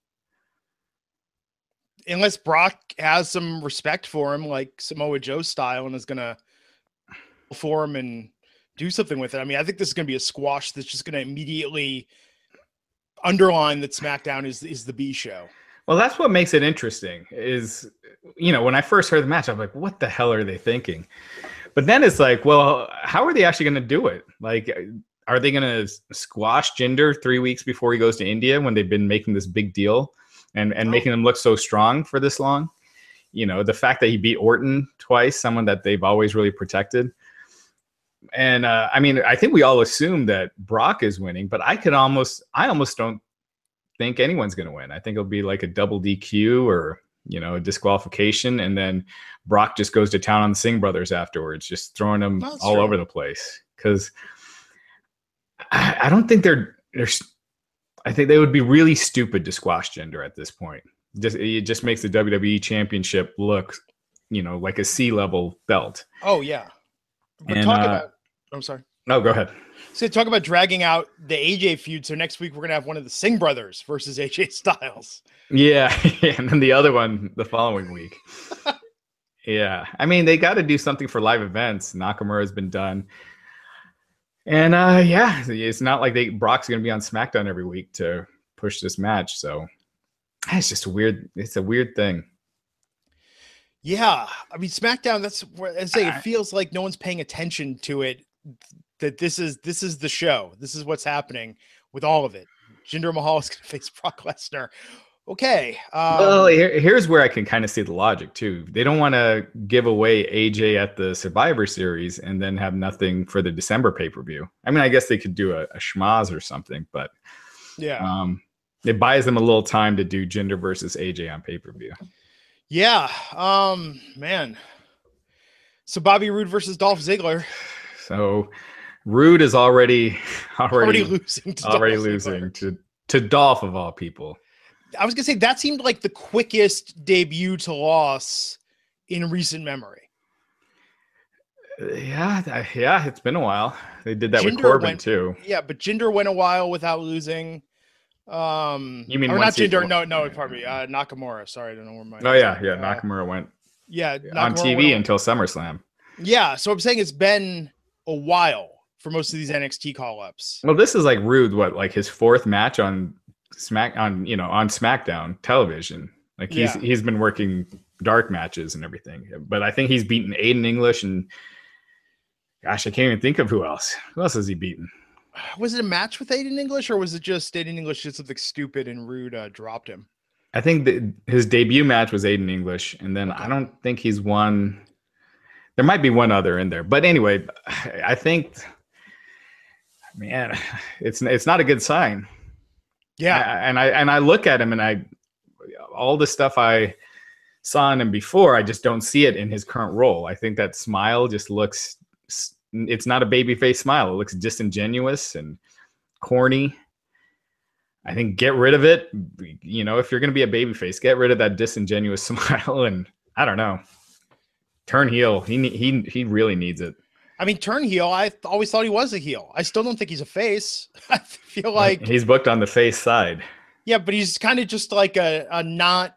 unless Brock has some respect for him, like Samoa Joe style, and is gonna for him and do something with it. I mean, I think this is gonna be a squash that's just gonna immediately underline that SmackDown is is the B show. Well, that's what makes it interesting. Is you know when I first heard the match, I'm like, what the hell are they thinking? But then it's like, well, how are they actually going to do it? Like, are they going to squash Jinder three weeks before he goes to India when they've been making this big deal? and and oh. making them look so strong for this long. You know, the fact that he beat Orton twice, someone that they've always really protected. And uh, I mean, I think we all assume that Brock is winning, but I could almost, I almost don't think anyone's going to win. I think it'll be like a double DQ or you know a disqualification, and then Brock just goes to town on the Singh brothers afterwards, just throwing them That's all true. over the place. Because I, I don't think they're they're I think they would be really stupid to squash Jinder at this point. Just it just makes the WWE Championship look, you know, like a C level belt. Oh yeah. But and, talk uh, about. I'm sorry. No, go ahead. So talk about dragging out the AJ feud. So next week we're gonna have one of the Singh brothers versus AJ Styles. Yeah, and then the other one the following week. yeah, I mean they got to do something for live events. Nakamura has been done, and uh yeah, it's not like they Brock's gonna be on SmackDown every week to push this match. So it's just a weird. It's a weird thing. Yeah, I mean SmackDown. That's where I say it feels like no one's paying attention to it. That this is this is the show. This is what's happening with all of it. Jinder Mahal is going to face Brock Lesnar. Okay. Um, well, here, here's where I can kind of see the logic too. They don't want to give away AJ at the Survivor Series and then have nothing for the December pay per view. I mean, I guess they could do a, a schmaz or something, but yeah, um, it buys them a little time to do Jinder versus AJ on pay per view. Yeah. Um, man. So Bobby Roode versus Dolph Ziggler. So Roode is already already, already losing to already Dolph losing Ziggler. to to Dolph of all people. I was gonna say that seemed like the quickest debut to loss in recent memory. Yeah, yeah, it's been a while. They did that Jinder with Corbin went, too. Yeah, but Jinder went a while without losing. Um, you mean or not Jinder? No, no, pardon me. Uh, Nakamura. Sorry, I don't know where my. Oh yeah, yeah. Uh, Nakamura went. Yeah, Nakamura on TV until SummerSlam. Yeah, so I'm saying it's been a while for most of these NXT call ups. Well, this is like Roode. What like his fourth match on Smack on you know on SmackDown television. Like he's yeah. he's been working dark matches and everything. But I think he's beaten Aiden English and gosh, I can't even think of who else. Who else has he beaten? was it a match with Aiden English or was it just Aiden English did something stupid and Roode uh, dropped him? I think that his debut match was Aiden English, and then I don't think he's won. There might be one other in there, but anyway, I think, man, it's it's not a good sign. Yeah, and I and I look at him, and I all the stuff I saw in him before, I just don't see it in his current role. I think that smile just looks it's not a baby face smile. It looks disingenuous and corny. I think get rid of it. You know, if you're going to be a baby face, get rid of that disingenuous smile. And I don't know, turn heel. He he he really needs it. I mean, turn heel. I always thought he was a heel. I still don't think he's a face. I feel like he's booked on the face side. Yeah, but he's kind of just like a, a not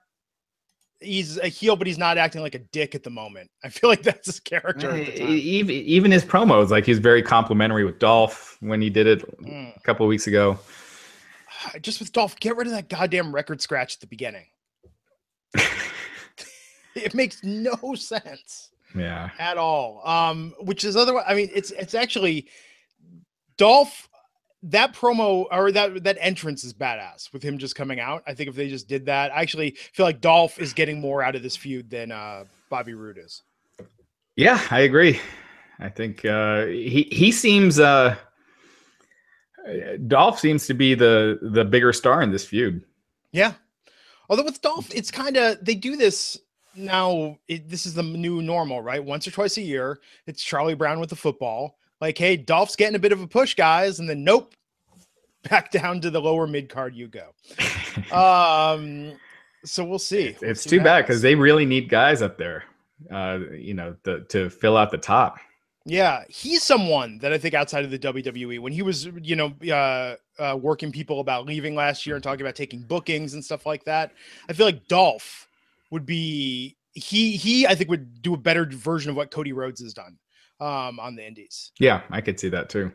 he's a heel, but he's not acting like a dick at the moment. I feel like that's his character. Even even his promos, like he's very complimentary with Dolph when he did it mm. a couple weeks ago. Just with Dolph, get rid of that goddamn record scratch at the beginning. it makes no sense. Yeah. At all. Um, which is otherwise I mean, it's it's actually Dolph that promo or that that entrance is badass with him just coming out. I think if they just did that, I actually feel like Dolph is getting more out of this feud than uh, Bobby Roode is. Yeah, I agree. I think uh, he he seems uh, Dolph seems to be the the bigger star in this feud. Yeah, although with Dolph, it's kind of they do this now. It, this is the new normal, right? Once or twice a year, it's Charlie Brown with the football like, hey, Dolph's getting a bit of a push, guys, and then nope, back down to the lower mid card you go. um, so we'll see. It's, too bad because they really need guys up there, uh, you know, the, to fill out the top. Yeah, he's someone that I think outside of the WWE, when he was, you know, uh, uh, working people about leaving last year and talking about taking bookings and stuff like that, I feel like Dolph would be he he I think would do a better version of what Cody Rhodes has done um, on the Indies. Yeah, I could see that too.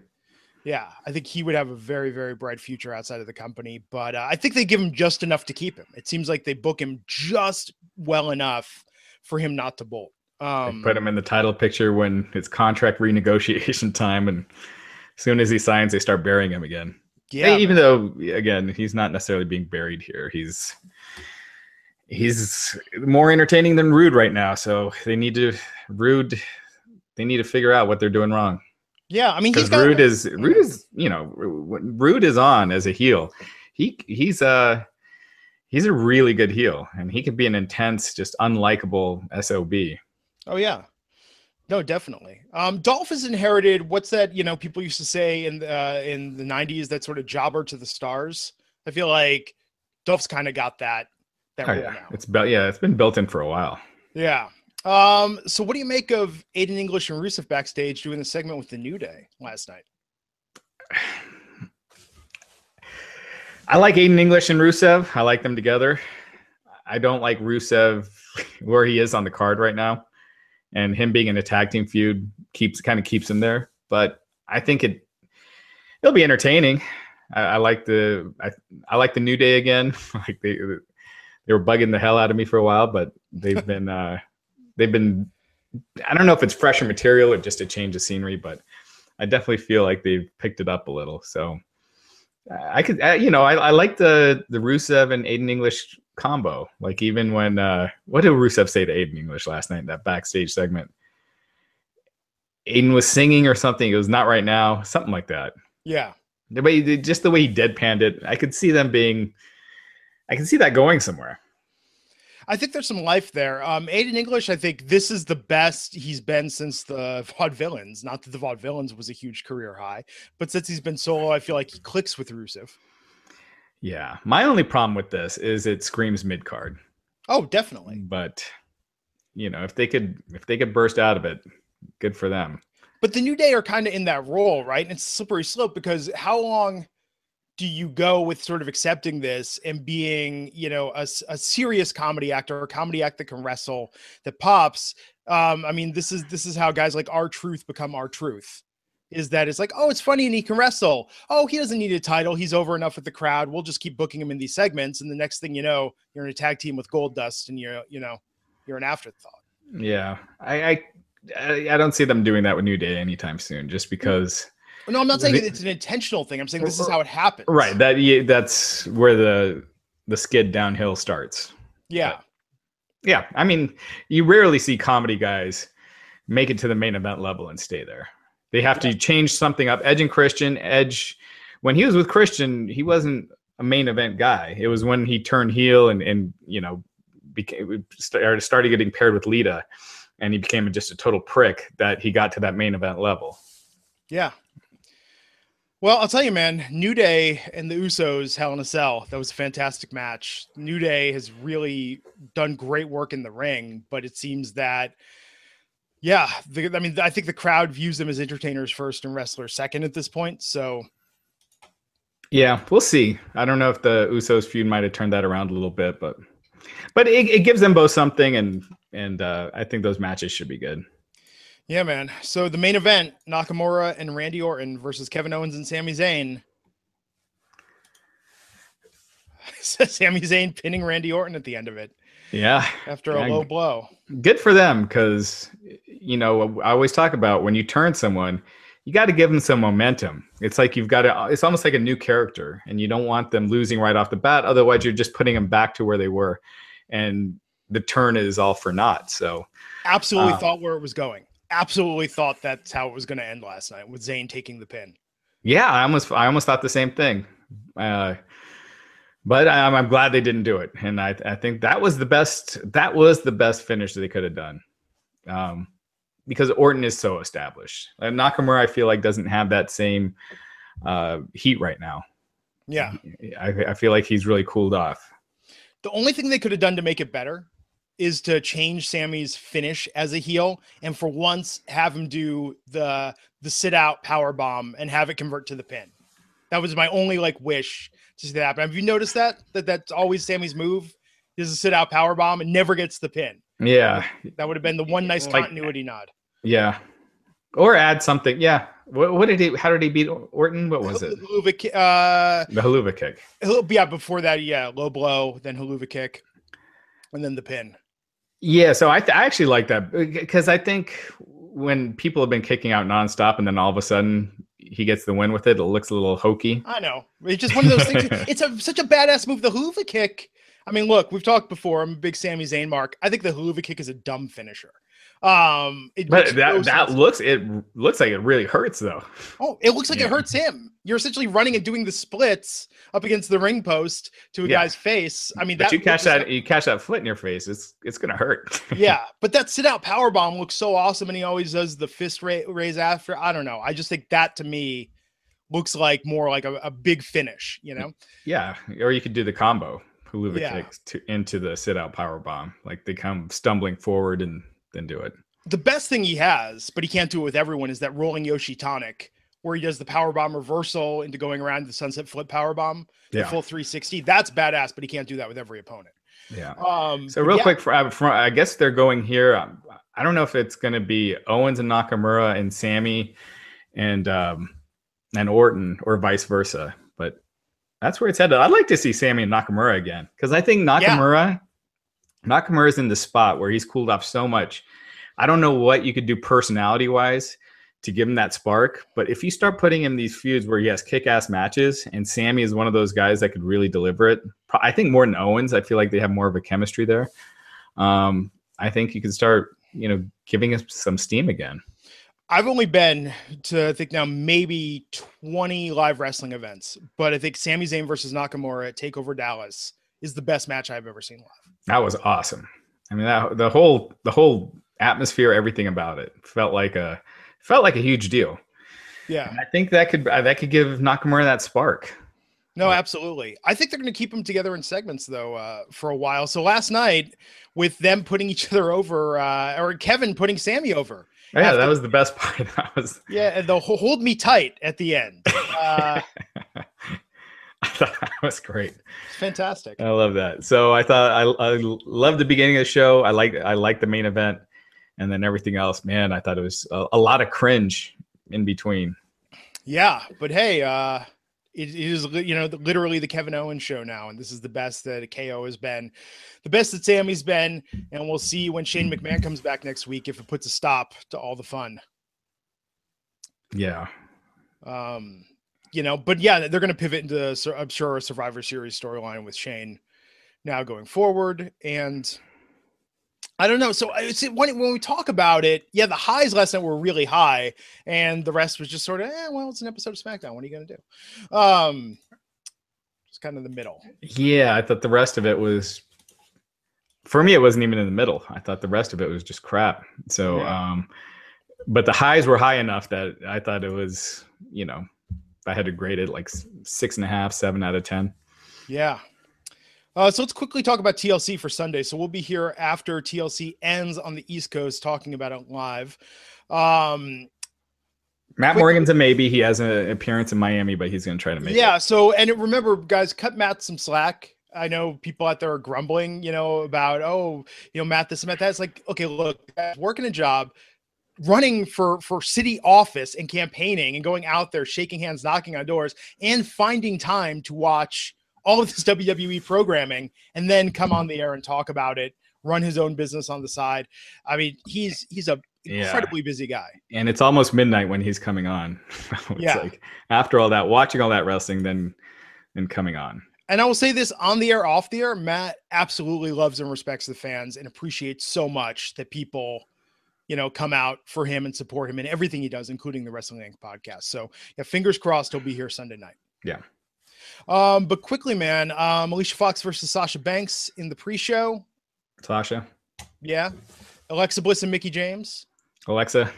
Yeah, I think he would have a very, very bright future outside of the company. But uh, I think they give him just enough to keep him. It seems like they book him just well enough for him not to bolt. Um, put him in the title picture when it's contract renegotiation time, and as soon as he signs, they start burying him again. Yeah, hey, even though again he's not necessarily being buried here. He's he's more entertaining than Roode right now. So they need to Roode. they need to figure out what they're doing wrong. Yeah, I mean, because Roode is Roode is you know Roode is on as a heel. He he's a he's a really good heel, and he can be an intense, just unlikable sob. Oh yeah, no, definitely. Um, Dolph has inherited what's that? You know, people used to say in the uh, in the '90s that sort of jobber to the stars I feel like Dolph's kind of got that that Oh, yeah. now. It's built. Yeah, it's been built in for a while. Yeah. Um, so what do you make of Aiden English and Rusev backstage doing the segment with the New Day last night? I like Aiden English and Rusev. I like them together. I don't like Rusev where he is on the card right now, and him being in a tag team feud keeps kind of keeps him there. But I think it it'll be entertaining. I, I like the I, I like the New Day again. like they they were bugging the hell out of me for a while, but they've been uh, they've been. I don't know if it's fresher material or just a change of scenery, but I definitely feel like they've picked it up a little. So I could, I, you know, I, I like the the Rusev and Aiden English combo. Like even when, uh, what did Rusev say to Aiden English last night in that backstage segment? Aiden was singing or something. It was not right now, something like that. Yeah. The way, just the way he deadpanned it, I could see them being, I can see that going somewhere. I think there's some life there. Um, Aiden English, I think this is the best he's been since the Vaudevillains. Not that the Vaudevillains was a huge career high, but since he's been solo, I feel like he clicks with Rusev. Yeah. My only problem with this is it screams mid card, Oh, definitely. but you know, if they could, if they could burst out of it, good for them. But the New Day are kind of in that role, right? And it's a slippery slope because how long do you go with sort of accepting this and being, you know, a, a serious comedy actor, a comedy act that can wrestle, that pops? Um, I mean, this is this is how guys like R-Truth become R-Truth. Is that it's like, oh, it's funny and he can wrestle. Oh, he doesn't need a title. He's over enough with the crowd. We'll just keep booking him in these segments. And the next thing you know, you're in a tag team with Goldust and you're, you know, you're an afterthought. Yeah, I, I I I don't see them doing that with New Day anytime soon, just because. No, I'm not saying it's an intentional thing. I'm saying this is how it happens. Right. That yeah, that's where the the skid downhill starts. Yeah. Yeah, I mean, you rarely see comedy guys make it to the main event level and stay there. They have to change something up. Edge and Christian, Edge, when he was with Christian, he wasn't a main event guy. It was when he turned heel and and you know became started started getting paired with Lita, and he became just a total prick that he got to that main event level. Yeah. Well, I'll tell you, man, New Day and the Usos, Hell in a Cell, that was a fantastic match. New Day has really done great work in the ring, but it seems that, yeah, the, I mean, I think the crowd views them as entertainers first and wrestlers second at this point. So, Yeah, we'll see. I don't know if the Usos feud might have turned that around a little bit, but but it, it gives them both something, and and uh, I think those matches should be good. Yeah, man. So the main event Nakamura and Randy Orton versus Kevin Owens and Sami Zayn. Sami Zayn pinning Randy Orton at the end of it Yeah, after a Yeah, low blow. good for them because you know I always talk about when you turn someone, you got to give them some momentum. It's like you've got to. It's almost like a new character, and you don't want them losing right off the bat. Otherwise, you're just putting them back to where they were, and the turn is all for naught. So absolutely Uh, thought where it was going. Absolutely thought that's how it was going to end last night with Zayn taking the pin. Yeah, I almost I almost thought the same thing. Uh, but I'm, I'm glad they didn't do it, and I I think that was the best that was the best finish that they could have done, um, because Orton is so established. And Nakamura, I feel like doesn't have that same uh, heat right now. Yeah. I, I feel like he's really cooled off. The only thing they could have done to make it better is to change Sami's finish as a heel and for once have him do the the sit out power bomb and have it convert to the pin. That was my only like wish to see that happen. Have you noticed that? That that's always Sami's move is a sit out power bomb and never gets the pin. Yeah, That would have been the one nice Like- continuity nod. yeah, or add something. Yeah, what, what did he? How did he beat Orton? What was it? Helluva ki- uh, The Helluva kick. Yeah, before that, yeah, low blow, then Helluva kick, and then the pin. Yeah, so I, th- I actually like that uh, because I think when people have been kicking out nonstop and then all of a sudden he gets the win with it, it looks a little hokey. I know. It's just one of those things. It's a, such a badass move. The Helluva kick. I mean, look, we've talked before. I'm a big Sami Zayn mark. I think the Helluva kick is a dumb finisher. Um, it But that no that looks it looks like it really hurts though. oh, it looks like Yeah. it hurts him. You're essentially running and doing the splits up against the ring post to a Yeah. guy's face. I mean, But that you catch looks- that you catch that foot in your face, it's it's gonna hurt. yeah, but that sit out power bomb looks so awesome, and he always does the fist ra- raise after. I don't know. I just think that to me looks like more like a, a big finish, you know? Yeah. Or you could do the combo, Helluva yeah. kicks to, into the sit out power bomb. Like they come stumbling forward and then do it. The best thing he has, but he can't do it with everyone, is that rolling Yoshi tonic where he does the power bomb reversal into going around the sunset flip power bomb, the yeah. full 360. That's badass, but he can't do that with every opponent. Yeah. Um, so real yeah. quick, for, uh, for, I guess they're going here. Um, I don't know if it's going to be Owens and Nakamura and Sami and um, and Orton or vice versa, but that's where it's headed. I'd like to see Sami and Nakamura again because I think Nakamura yeah. Nakamura's in the spot where he's cooled off so much. I don't know what you could do personality wise to give him that spark. But if you start putting him these feuds where he has kick ass matches, and Sami is one of those guys that could really deliver it, I think more than Owens, I feel like they have more of a chemistry there. Um, I think you can start, you know, giving us some steam again. I've only been to I think now maybe 20 live wrestling events, but I think Sami Zayn versus Nakamura at Takeover Dallas is the best match I've ever seen live. That was awesome. I mean, that, the whole the whole atmosphere, everything about it felt like a felt like a huge deal. Yeah, and I think that could uh, that could give Nakamura that spark. No, absolutely. I think they're going to keep them together in segments though uh, for a while. So last night, with them putting each other over, uh, or Kevin putting Sami over. Oh, yeah, after, that was the best part. That was yeah, the hold me tight at the end. Uh, I thought that was great. It's fantastic. I love that. So I thought I, I love the beginning of the show. I like I like the main event and then everything else, man, I thought it was a, a lot of cringe in between. Yeah, but hey, uh, it, it is you know literally the Kevin Owens show now, and this is the best that KO has been, the best that Sami's been, and we'll see when Shane McMahon comes back next week if it puts a stop to all the fun. Yeah. Um, you know, but yeah, they're going to pivot into I'm sure a Survivor Series storyline with Shane now going forward, and I don't know. So when, when we talk about it, yeah, the highs last night were really high, and the rest was just sort of, eh, well, it's an episode of SmackDown. What are you going to do? Um, it's kind of the middle. Yeah, I thought the rest of it was, for me, it wasn't even in the middle. I thought the rest of it was just crap. So, yeah. um, but the highs were high enough that I thought it was, you know, I had to grade it like six and a half, seven out of ten. Yeah, uh, so let's quickly talk about TLC for Sunday. So we'll be here after TLC ends on the East Coast talking about it live. Um, Matt quick, Morgan's a maybe. He has an appearance in Miami, but he's going to try to make yeah, it. Yeah. So, and remember, guys, cut Matt some slack. I know people out there are grumbling, you know, about, oh, you know, Matt this, and Matt that. It's like, okay, look, working a job, running for for city office and campaigning and going out there shaking hands knocking on doors and finding time to watch all of this WWE programming and then come on the air and talk about it, run his own business on the side. I mean, he's he's a incredibly yeah. busy guy. And it's almost midnight when he's coming on. yeah. Like after all that, watching all that wrestling, then then coming on. And I will say this on the air, off the air, Matt absolutely loves and respects the fans and appreciates so much that people, you know, come out for him and support him in everything he does, including the Wrestling Inc. podcast. So yeah, fingers crossed he'll be here Sunday night. Yeah. Um, but quickly, man, um, Alicia Fox versus Sasha Banks in the pre-show. Sasha. Yeah. Alexa Bliss and Mickie James. Alexa.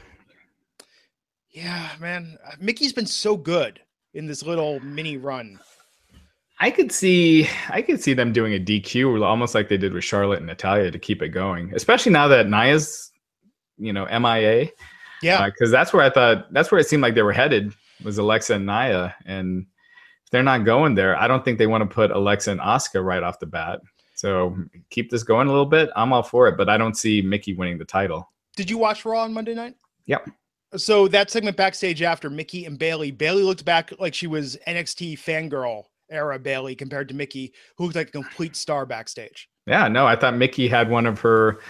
Yeah, man. Mickie's been so good in this little mini run. I could see I could see them doing a DQ almost like they did with Charlotte and Natalya to keep it going, especially now that Nia's, you know, MIA. Yeah, because uh, that's where I thought that's where it seemed like they were headed was Alexa and Nia, and if they're not going there, I don't think they want to put Alexa and Asuka right off the bat. So keep this going a little bit. I'm all for it, but I don't see Mickie winning the title. Did you watch Raw on Monday night? Yep. So that segment backstage after Mickie and Bayley, Bayley looked back like she was NXT fangirl era Bayley compared to Mickie, who looked like a complete star backstage. Yeah, no, I thought Mickie had one of her.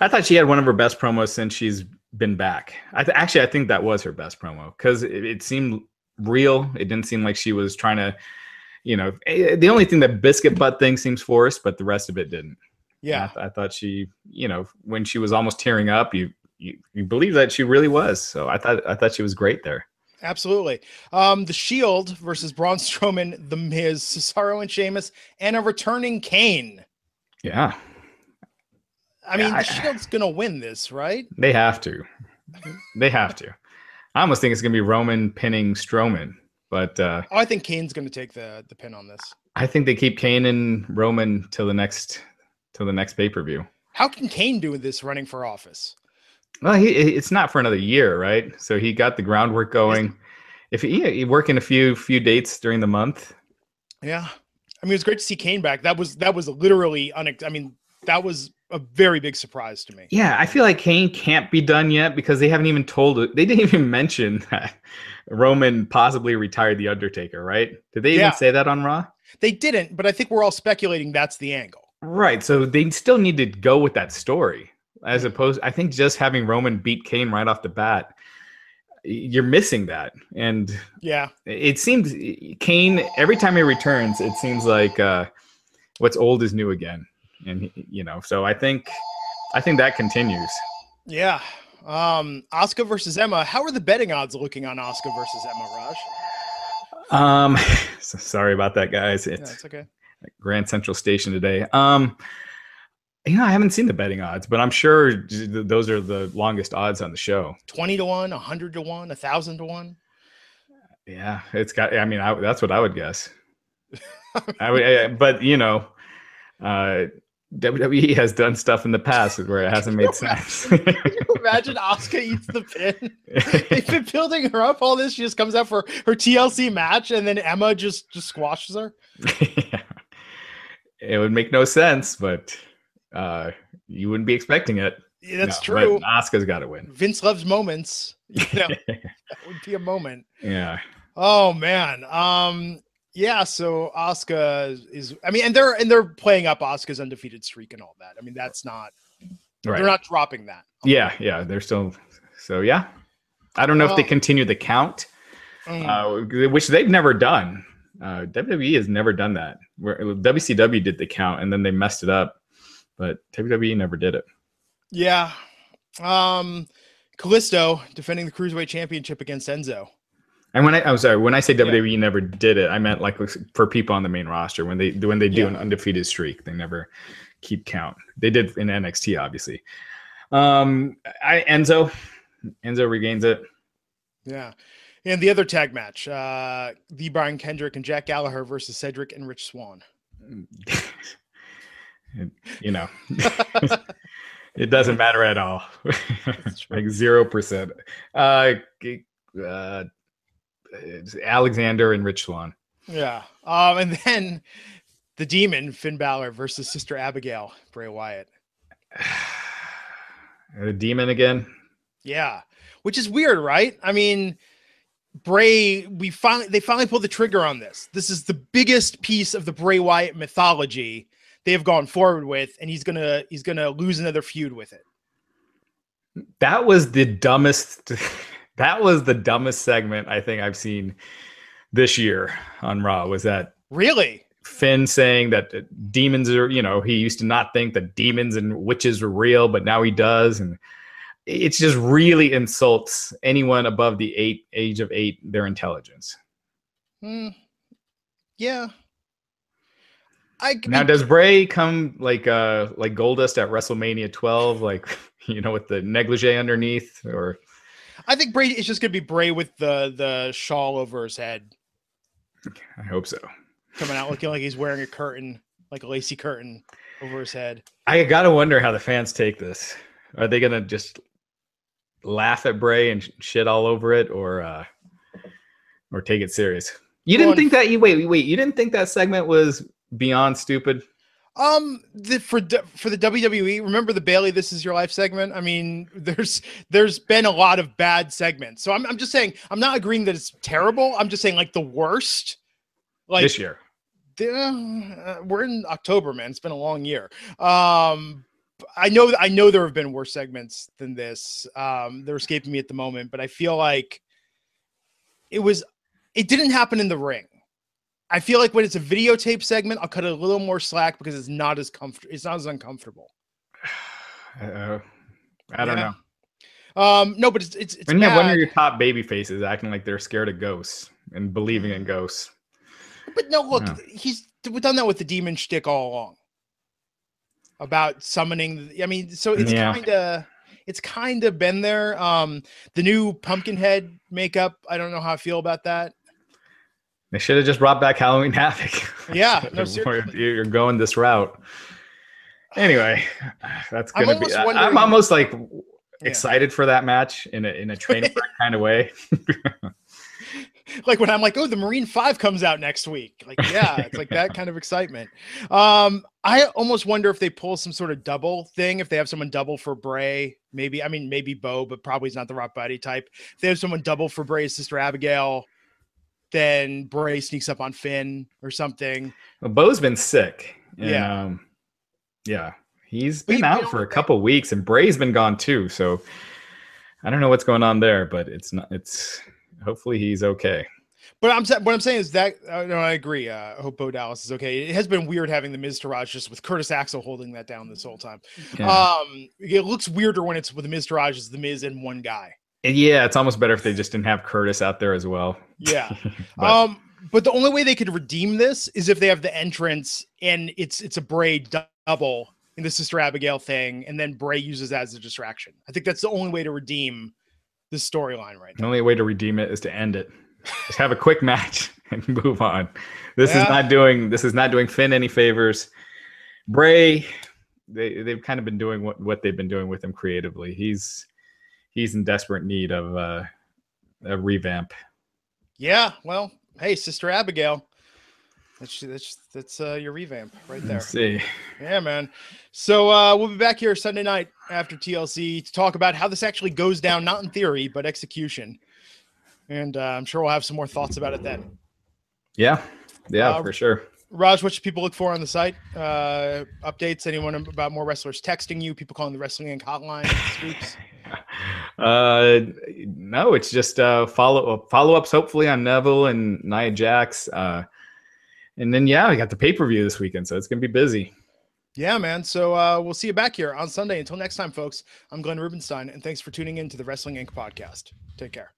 I thought she had one of her best promos since she's been back. I th- actually I think that was her best promo because it, it, seemed real. It didn't seem like she was trying to, you know, eh, the only thing that biscuit butt thing seems forced, but the rest of it didn't. Yeah, I, I, thought she, you know, when she was almost tearing up, you, you you believe that she really was. So I thought I thought she was great there. Absolutely. Um, the Shield versus Braun Strowman, The Miz, Cesaro and Sheamus, and a returning Kane. Yeah. I mean, yeah, Shield's gonna win this, right? They have to. They have to. I almost think it's gonna be Roman pinning Strowman. But uh, oh, I think Kane's going to take the the pin on this. I think they keep Kane and Roman till the next till the next pay per view. How can Kane do this running for office? Well, he, it's not for another year, right? So he got the groundwork going. If he, he working a few few dates during the month. Yeah, I mean, it was great to see Kane back. That was that was literally unex- I mean, that was a very big surprise to me. Yeah, I feel like Kane can't be done yet because they haven't even told it. They didn't even mention that Roman possibly retired the Undertaker, right? Did they even yeah. say that on Raw? They didn't, but I think we're all speculating that's the angle. Right. So they still need to go with that story as opposed I think just having Roman beat Kane right off the bat you're missing that. And yeah, it seems Kane every time he returns, it seems like uh, what's old is new again. And you know, so I think I think that continues. Yeah. Um Asuka versus Emma. How are the betting odds looking on Asuka versus Emma Raj? Um so sorry about that guys. It's, yeah, it's okay. Grand Central Station today. Um you know, I haven't seen the betting odds, but I'm sure those are the longest odds on the show. 20 to 1, 100 to 1, 1,000 to 1. Yeah, it's got, I mean, I, that's what I would guess. I would, I, but, you know, uh, WWE has done stuff in the past where it hasn't made sense. Can you imagine Asuka eats the pin? They've been building her up all this. She just comes out for her TLC match, and then Emma just just squashes her. yeah. It would make no sense, but uh, you wouldn't be expecting it. Yeah, that's no, true. Asuka's got to win. Vince loves moments. You know, that would be a moment. Yeah. Oh man. Um. Yeah. So Asuka is. I mean, and they're and they're playing up Asuka's undefeated streak and all that. I mean, that's not. Right. They're not dropping that. Yeah. Yeah. They're still. So yeah. I don't know if they continue the count, mm. uh, which they've never done. Uh, WWE has never done that. Where WCW did the count and then they messed it up but WWE never did it. Yeah. Um, Kalisto defending the Cruiserweight Championship against Enzo. And when I, I'm sorry, when I say WWE yeah. never did it, I meant like for people on the main roster when they when they do yeah. an undefeated streak, they never keep count. They did in NXT, obviously. Um, I Enzo, Enzo regains it. Yeah, and the other tag match, uh, the Brian Kendrick and Jack Gallagher versus Cedric and Rich Swann. you know, it doesn't matter at all. like zero percent. Uh, uh, Alexander and Rich Swann. Yeah. Um, and then the demon Finn Balor versus Sister Abigail Bray Wyatt. the demon again. Yeah, which is weird, right? I mean, Bray, we finally they finally pulled the trigger on this. This is the biggest piece of the Bray Wyatt mythology they have gone forward with, and he's gonna he's gonna lose another feud with it. That was the dumbest. that was the dumbest segment I think I've seen this year on Raw. Was that really? Finn saying that demons are, you know, he used to not think that demons and witches were real, but now he does. And it's just really insults anyone above the eight age of eight, their intelligence. Mm, yeah, I now does Bray come like uh like Goldust at WrestleMania 12, like you know, with the negligee underneath, or I think Bray is just gonna be Bray with the the shawl over his head. I hope so. Coming out looking like he's wearing a curtain, like a lacy curtain over his head. I gotta wonder how the fans take this. Are they gonna just laugh at Bray and shit all over it, or uh or take it serious? You didn't think that you wait wait you didn't think that segment was beyond stupid? Um, the, for for the WWE, remember the Bayley "This Is Your Life" segment? I mean, there's there's been a lot of bad segments, so I'm I'm just saying I'm not agreeing that it's terrible. I'm just saying like the worst, like this year. The, uh, we're in October, man. It's been a long year. Um, I know I know there have been worse segments than this. Um, they're escaping me at the moment, but I feel like it was. It didn't happen in the ring. I feel like when it's a videotape segment, I'll cut it a little more slack because it's not as comfortable. It's not as uncomfortable. Uh, I don't yeah. know. Um, no, but it's it's, it's when you have one of your top baby faces acting like they're scared of ghosts and believing in ghosts. But no, look, he's we've done that with the demon shtick all along. About summoning, I mean, so it's yeah. kind of it's kind of been there. Um, the new Pumpkinhead makeup, I don't know how I feel about that. They should have just brought back Halloween Havoc. Yeah, no, you're going this route. Anyway, that's gonna I'm be. I'm almost like excited yeah. for that match in a in a train kind of way. like when I'm like, oh, the Marine Five comes out next week. Like, yeah, it's like that kind of excitement. Um, I almost wonder if they pull some sort of double thing, if they have someone double for Bray, maybe. I mean, maybe Bo, but probably he's not the Rock Body type. If they have someone double for Bray's sister Abigail, then Bray sneaks up on Finn or something. Well, Bo's been sick. And, yeah. Um, yeah. He's been out for a couple weeks and Bray's been gone too. So I don't know what's going on there, but it's not, it's, hopefully he's okay. But I'm what I'm saying is that uh, no, I agree. Uh, I hope Bo Dallas is okay. It has been weird having the Miztourage just with Curtis Axel holding that down this whole time. Yeah. Um, it looks weirder when it's with the Miztourage as the Miz and one guy. Yeah, it's almost better if they just didn't have Curtis out there as well. Yeah. but. Um, but the only way they could redeem this is if they have the entrance and it's it's a Bray double in the Sister Abigail thing, and then Bray uses that as a distraction. I think that's the only way to redeem this storyline right now. The only way to redeem it is to end it. Just have a quick match and move on. This yeah. is not doing this is not doing Finn any favors. Bray, they they've kind of been doing what, what they've been doing with him creatively. He's he's in desperate need of uh, a revamp. Yeah, well, hey, Sister Abigail. That's that's that's uh, your revamp right there. Let's see. Yeah, man. So uh, we'll be back here Sunday night after TLC to talk about how this actually goes down, not in theory, but execution. And uh, I'm sure we'll have some more thoughts about it then. Yeah, yeah, uh, for sure. Raj, what should people look for on the site? Uh, updates? Anyone about more wrestlers texting you? People calling the Wrestling Inc. hotline? Uh, no, it's just uh, follow follow ups. Hopefully on Neville and Nia Jax. Uh, and then yeah, we got the pay per view this weekend, so it's gonna be busy. Yeah, man. So uh, we'll see you back here on Sunday. Until next time, folks. I'm Glenn Rubenstein, and thanks for tuning in to the Wrestling Inc. podcast. Take care.